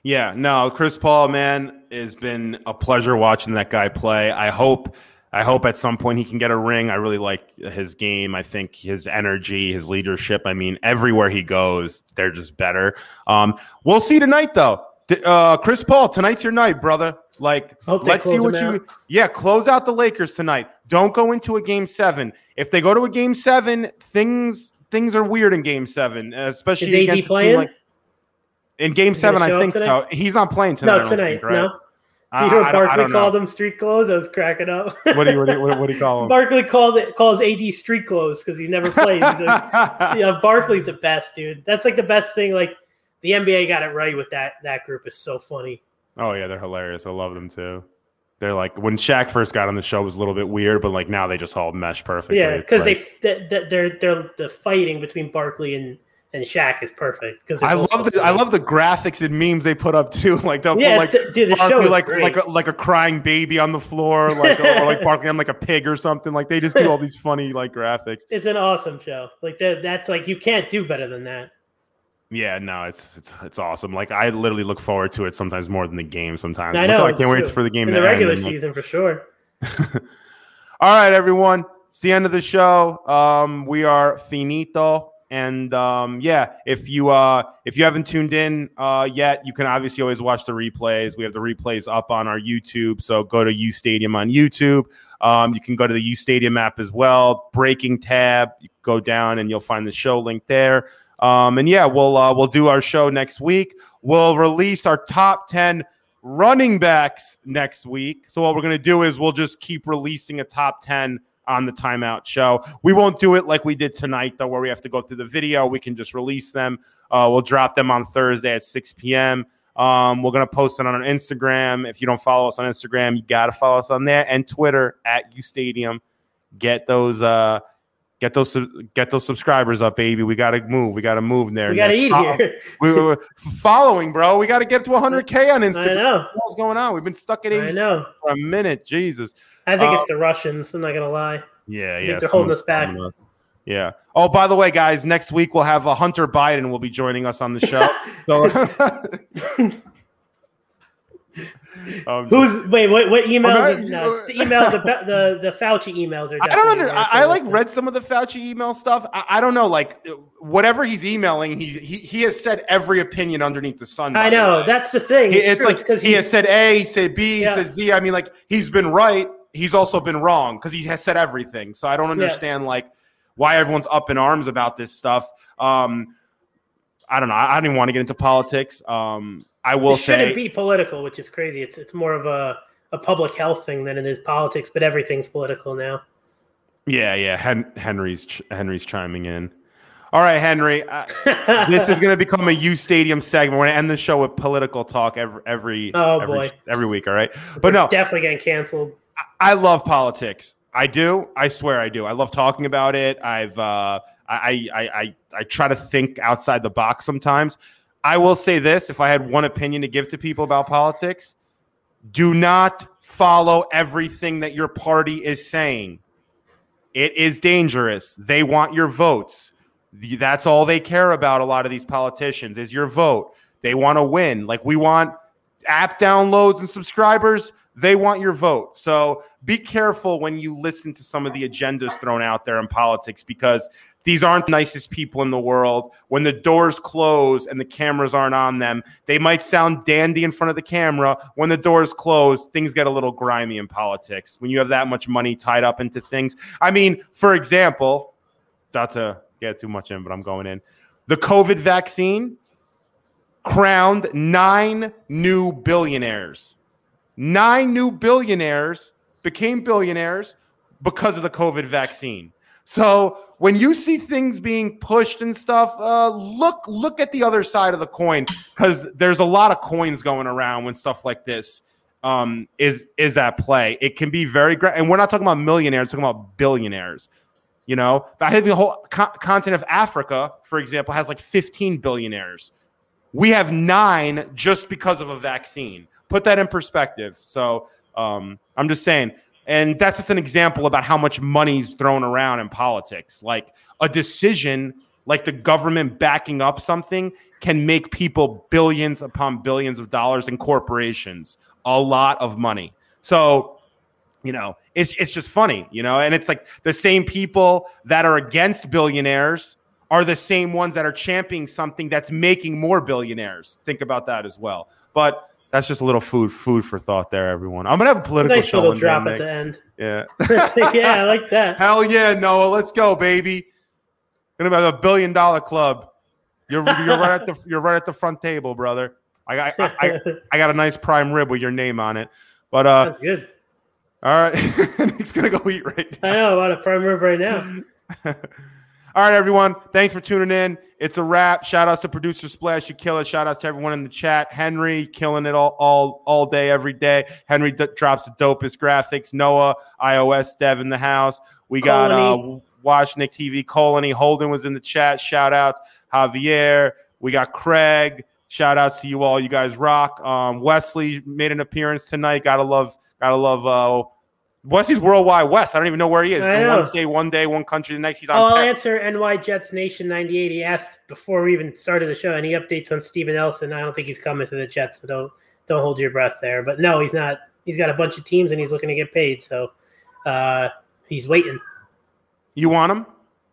S1: Yeah, no, Chris Paul, man, has been a pleasure watching that guy play. I hope I hope at some point he can get a ring. I really like his game. I think his energy, his leadership. I mean, everywhere he goes, they're just better. Um, we'll see tonight, though. Uh, Chris Paul, tonight's your night, brother. Like, let's see what you. Out. Yeah, close out the Lakers tonight. Don't go into a game seven. If they go to a game seven, things things are weird in game seven, especially
S3: Is against AD playing? Like,
S1: in game seven, I think so. He's not playing tonight.
S3: No, tonight. Think, right? No. Do you know what Barkley called them street clothes? I was cracking up.
S1: what do you what do you, what do you call them?
S3: Barkley called it calls AD street clothes because he never plays. Like, yeah, Barkley's the best, dude. That's like the best thing. Like the NBA got it right with that. That group is so funny.
S1: Oh yeah, they're hilarious. I love them too. They're like when Shaq first got on the show it was a little bit weird, but like now they just all mesh perfectly.
S3: Yeah, because they they're they're the fighting between Barkley and and Shaq is perfect because
S1: I love the. I love the graphics and memes they put up too. Like they'll yeah, put like dude, the Barkley like great. like a, like a crying baby on the floor, like or like Barkley on like a pig or something. Like they just do all these funny like graphics.
S3: It's an awesome show. Like that, that's like you can't do better than that.
S1: Yeah, no, it's it's it's awesome. Like I literally look forward to it sometimes more than the game. Sometimes
S3: I know.
S1: I can't wait for the game.
S3: In the regular end. season for sure.
S1: all right, everyone. It's the end of the show. Um, we are finito. And um, yeah, if you uh, if you haven't tuned in uh, yet, you can obviously always watch the replays. We have the replays up on our YouTube, so go to U Stadium on YouTube. Um, you can go to the U Stadium app as well. Breaking tab, go down and you'll find the show link there. Um, and yeah, we'll uh, we'll do our show next week. We'll release our top ten running backs next week. So what we're gonna do is we'll just keep releasing a top ten on the timeout show. We won't do it like we did tonight, though, where we have to go through the video. We can just release them. Uh, we'll drop them on Thursday at 6 p.m. Um, we're going to post it on Instagram. If you don't follow us on Instagram, you got to follow us on there and Twitter at U Stadium. Get those. Uh, Get those get those subscribers up, baby. We got to move. We got to move there.
S3: We got to eat here.
S1: we were following, bro. We got to get to 100k on Instagram. I
S3: know.
S1: What's going on? We've been stuck at 80 for a minute. Jesus.
S3: I think it's uh, the Russians. I'm not gonna lie.
S1: Yeah, yeah.
S3: They're holding us back.
S1: Yeah. Oh, by the way, guys, next week we'll have a Hunter Biden will be joining us on the show. so
S3: Um, Who's wait? What what emails? Not, no, it's the email. The the the Fauci emails are.
S1: I don't under. I, I, like read some of the Fauci email stuff. I, I, don't know, like whatever he's emailing, he he, he has said every opinion underneath the sun.
S3: I know
S1: the
S3: that's the thing.
S1: It's, it's like because he has said A, he said B, yeah. he said Z. I mean, like he's been right. He's also been wrong because he has said everything. So I don't understand yeah. like why everyone's up in arms about this stuff. Um, I don't know. I, I didn't want to get into politics. Um, I will say
S3: it shouldn't be political, which is crazy. It's it's more of a, a public health thing than it is politics, but everything's political now.
S1: Yeah, yeah. Hen- Henry's Henry's chiming in. All right, Henry. Uh, this is going to become a U Stadium segment. We're going to end the show with political talk every every
S3: oh,
S1: every,
S3: boy.
S1: every week. All right, but no,
S3: definitely getting canceled.
S1: I, I love politics. I do. I swear I do. I love talking about it. I've uh, I, I I I try to think outside the box sometimes. I will say this if I had one opinion to give to people about politics, do not follow everything that your party is saying. It is dangerous. They want your votes. That's all they care about. A lot of these politicians is your vote. They want to win. Like we want app downloads and subscribers. They want your vote. So be careful when you listen to some of the agendas thrown out there in politics because these aren't the nicest people in the world. When the doors close and the cameras aren't on them, they might sound dandy in front of the camera. When the doors close, things get a little grimy in politics. When you have that much money tied up into things. I mean, for example, not to get too much in, but I'm going in. The COVID vaccine crowned nine new billionaires. Nine new billionaires became billionaires because of the COVID vaccine. So when you see things being pushed and stuff, uh, look look at the other side of the coin because there's a lot of coins going around when stuff like this um, is is at play. It can be very great, and we're not talking about millionaires, we're talking about billionaires. You know, I think the whole co- continent of Africa, for example, has like 15 billionaires. We have nine just because of a vaccine. Put that in perspective. So um, I'm just saying, and that's just an example about how much money's thrown around in politics. Like a decision, like the government backing up something, can make people billions upon billions of dollars in corporations, a lot of money. So you know, it's it's just funny, you know, and it's like the same people that are against billionaires are the same ones that are championing something that's making more billionaires. Think about that as well. But that's just a little food food for thought there, everyone. I'm gonna have a political
S3: nice
S1: show
S3: little drop at the end.
S1: Yeah.
S3: yeah, I like that.
S1: Hell yeah, Noah. Let's go, baby. Gonna have a billion dollar club. You're you're right at the you're right at the front table, brother. I got I, I, I got a nice prime rib with your name on it. But uh
S3: Sounds good.
S1: all right. Nick's gonna go eat right now.
S3: I know. I want a prime rib right now.
S1: All right, everyone. Thanks for tuning in. It's a wrap. Shout outs to producer Splash. You kill it. Shout outs to everyone in the chat. Henry killing it all all all day, every day. Henry d- drops the dopest graphics. Noah, iOS dev in the house. We got uh
S3: Colony.
S1: Nick TV. Colony Holden was in the chat. Shout outs. Javier. We got Craig. Shout outs to you all. You guys rock. Um, Wesley made an appearance tonight. Gotta love, gotta love uh Wesley's worldwide West. I don't even know where he is. One state, one day, one country, the next. He's on.
S3: I'll
S1: Pe-
S3: answer NY Jets Nation 98. He asked before we even started the show, any updates on Steven Nelson? I don't think he's coming to the Jets, so don't don't hold your breath there. But no, he's not. He's got a bunch of teams and he's looking to get paid, so uh, he's waiting.
S1: You want him?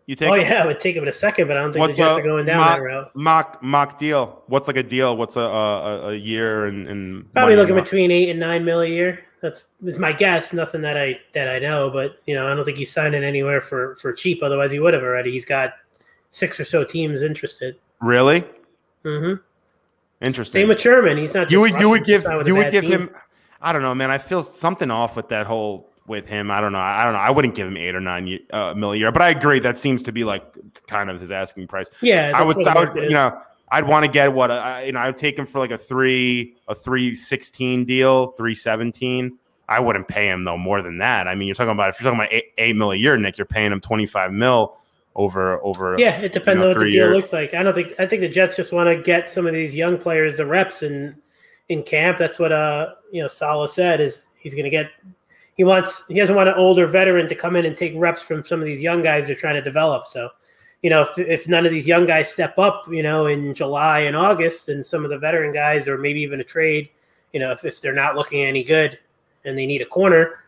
S1: You take
S3: oh
S1: him?
S3: yeah, I would take him in a second, but I don't think
S1: What's
S3: the Jets
S1: a
S3: are going down
S1: mock,
S3: that route.
S1: mock mock deal? What's like a deal? What's a a, a year and, and
S3: Probably looking between eight and nine mil a year. That's is my guess. Nothing that I that I know, but you know, I don't think he's signing anywhere for for cheap. Otherwise, he would have already. He's got six or so teams interested.
S1: really
S3: hmm
S1: interesting.
S3: Same with Sherman. He's not. Just
S1: you would you would give
S3: sign with a
S1: you would give
S3: team.
S1: him. I don't know, man. I feel something off with that whole with him. I don't know. I don't know. I wouldn't give him eight or nine uh, mil a year, but I agree that seems to be like kind of his asking price.
S3: Yeah,
S1: I would, I would, you know, I'd want to get what I, you know, I'd take him for like a three, a three sixteen deal, three seventeen. I wouldn't pay him though more than that. I mean, you're talking about if you're talking about eight, eight mil a year, Nick, you're paying him twenty five mil over over.
S3: Yeah, it depends
S1: you know,
S3: on what the deal
S1: years.
S3: looks like. I don't think I think the Jets just want to get some of these young players the reps in in camp. That's what uh you know Saleh said is he's going to get. He wants he doesn't want an older veteran to come in and take reps from some of these young guys they're trying to develop. So, you know, if if none of these young guys step up, you know, in July and August, and some of the veteran guys, or maybe even a trade, you know, if, if they're not looking any good and they need a corner,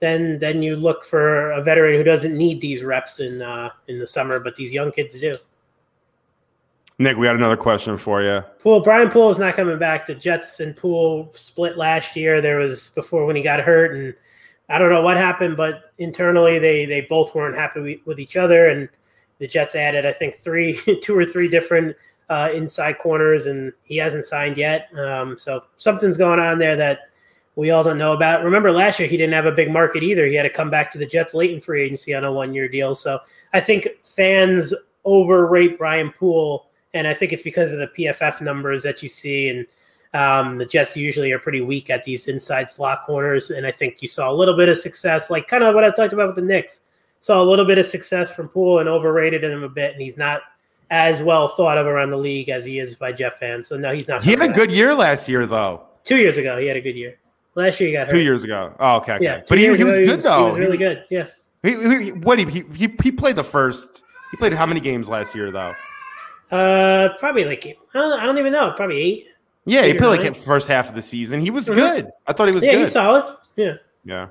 S3: then then you look for a veteran who doesn't need these reps in uh, in the summer, but these young kids do.
S1: Nick, we had another question for you.
S3: Poole Brian Poole is not coming back. The Jets and Poole split last year. There was before when he got hurt, and I don't know what happened, but internally they they both weren't happy with each other, and the Jets added I think three, two or three different uh, inside corners, and he hasn't signed yet. Um, so something's going on there that we all don't know about. Remember last year he didn't have a big market either. He had to come back to the Jets late in free agency on a one year deal. So I think fans overrate Brian Poole, and I think it's because of the PFF numbers that you see. And um, the Jets usually are pretty weak at these inside slot corners, and I think you saw a little bit of success, like kind of what I talked about with the Knicks. Saw a little bit of success from Poole and overrated him a bit, and he's not as well thought of around the league as he is by Jeff fans. So no, he's not.
S1: He had a
S3: back.
S1: good year last year, though.
S3: Two years ago, he had a good year. Last year, he got hurt.
S1: Two years ago. Oh, okay. okay.
S3: Yeah,
S1: but he, he was good though.
S3: He was really good. Yeah.
S1: He, he, what he, he he played the first He played how many games last year though?
S3: Uh, probably like I don't, I don't even know. Probably eight.
S1: Yeah, he
S3: Eight
S1: played like
S3: nine.
S1: the first half of the season. He was
S3: Mhm.
S1: good. I thought he was
S3: yeah,
S1: good.
S3: he's solid. Yeah.
S1: Yeah.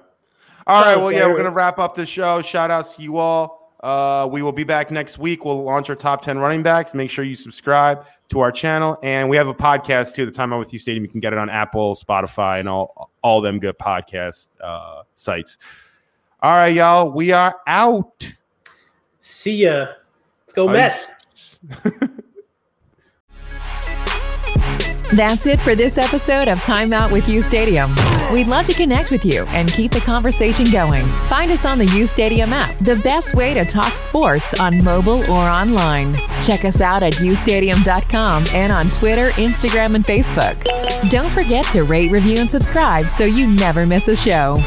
S1: All right. Well, yeah, we're gonna wrap up the show. Shout outs to you all. Uh, we will be back next week. We'll launch our top ten running backs. Make sure you subscribe to our channel, and we have a podcast too. The Time Out with U Stadium. You can get it on Apple, Spotify, and all all them good podcast uh, sites. All right, y'all. We are out.
S3: See ya. Let's go
S1: Peace.
S3: Mets.
S2: That's it for this episode of Time Out with U Stadium. We'd love to connect with you and keep the conversation going. Find us on the U Stadium app, the best way to talk sports on mobile or online. Check us out at ustadium.com and on Twitter, Instagram, and Facebook. Don't forget to rate, review, and subscribe so you never miss a show.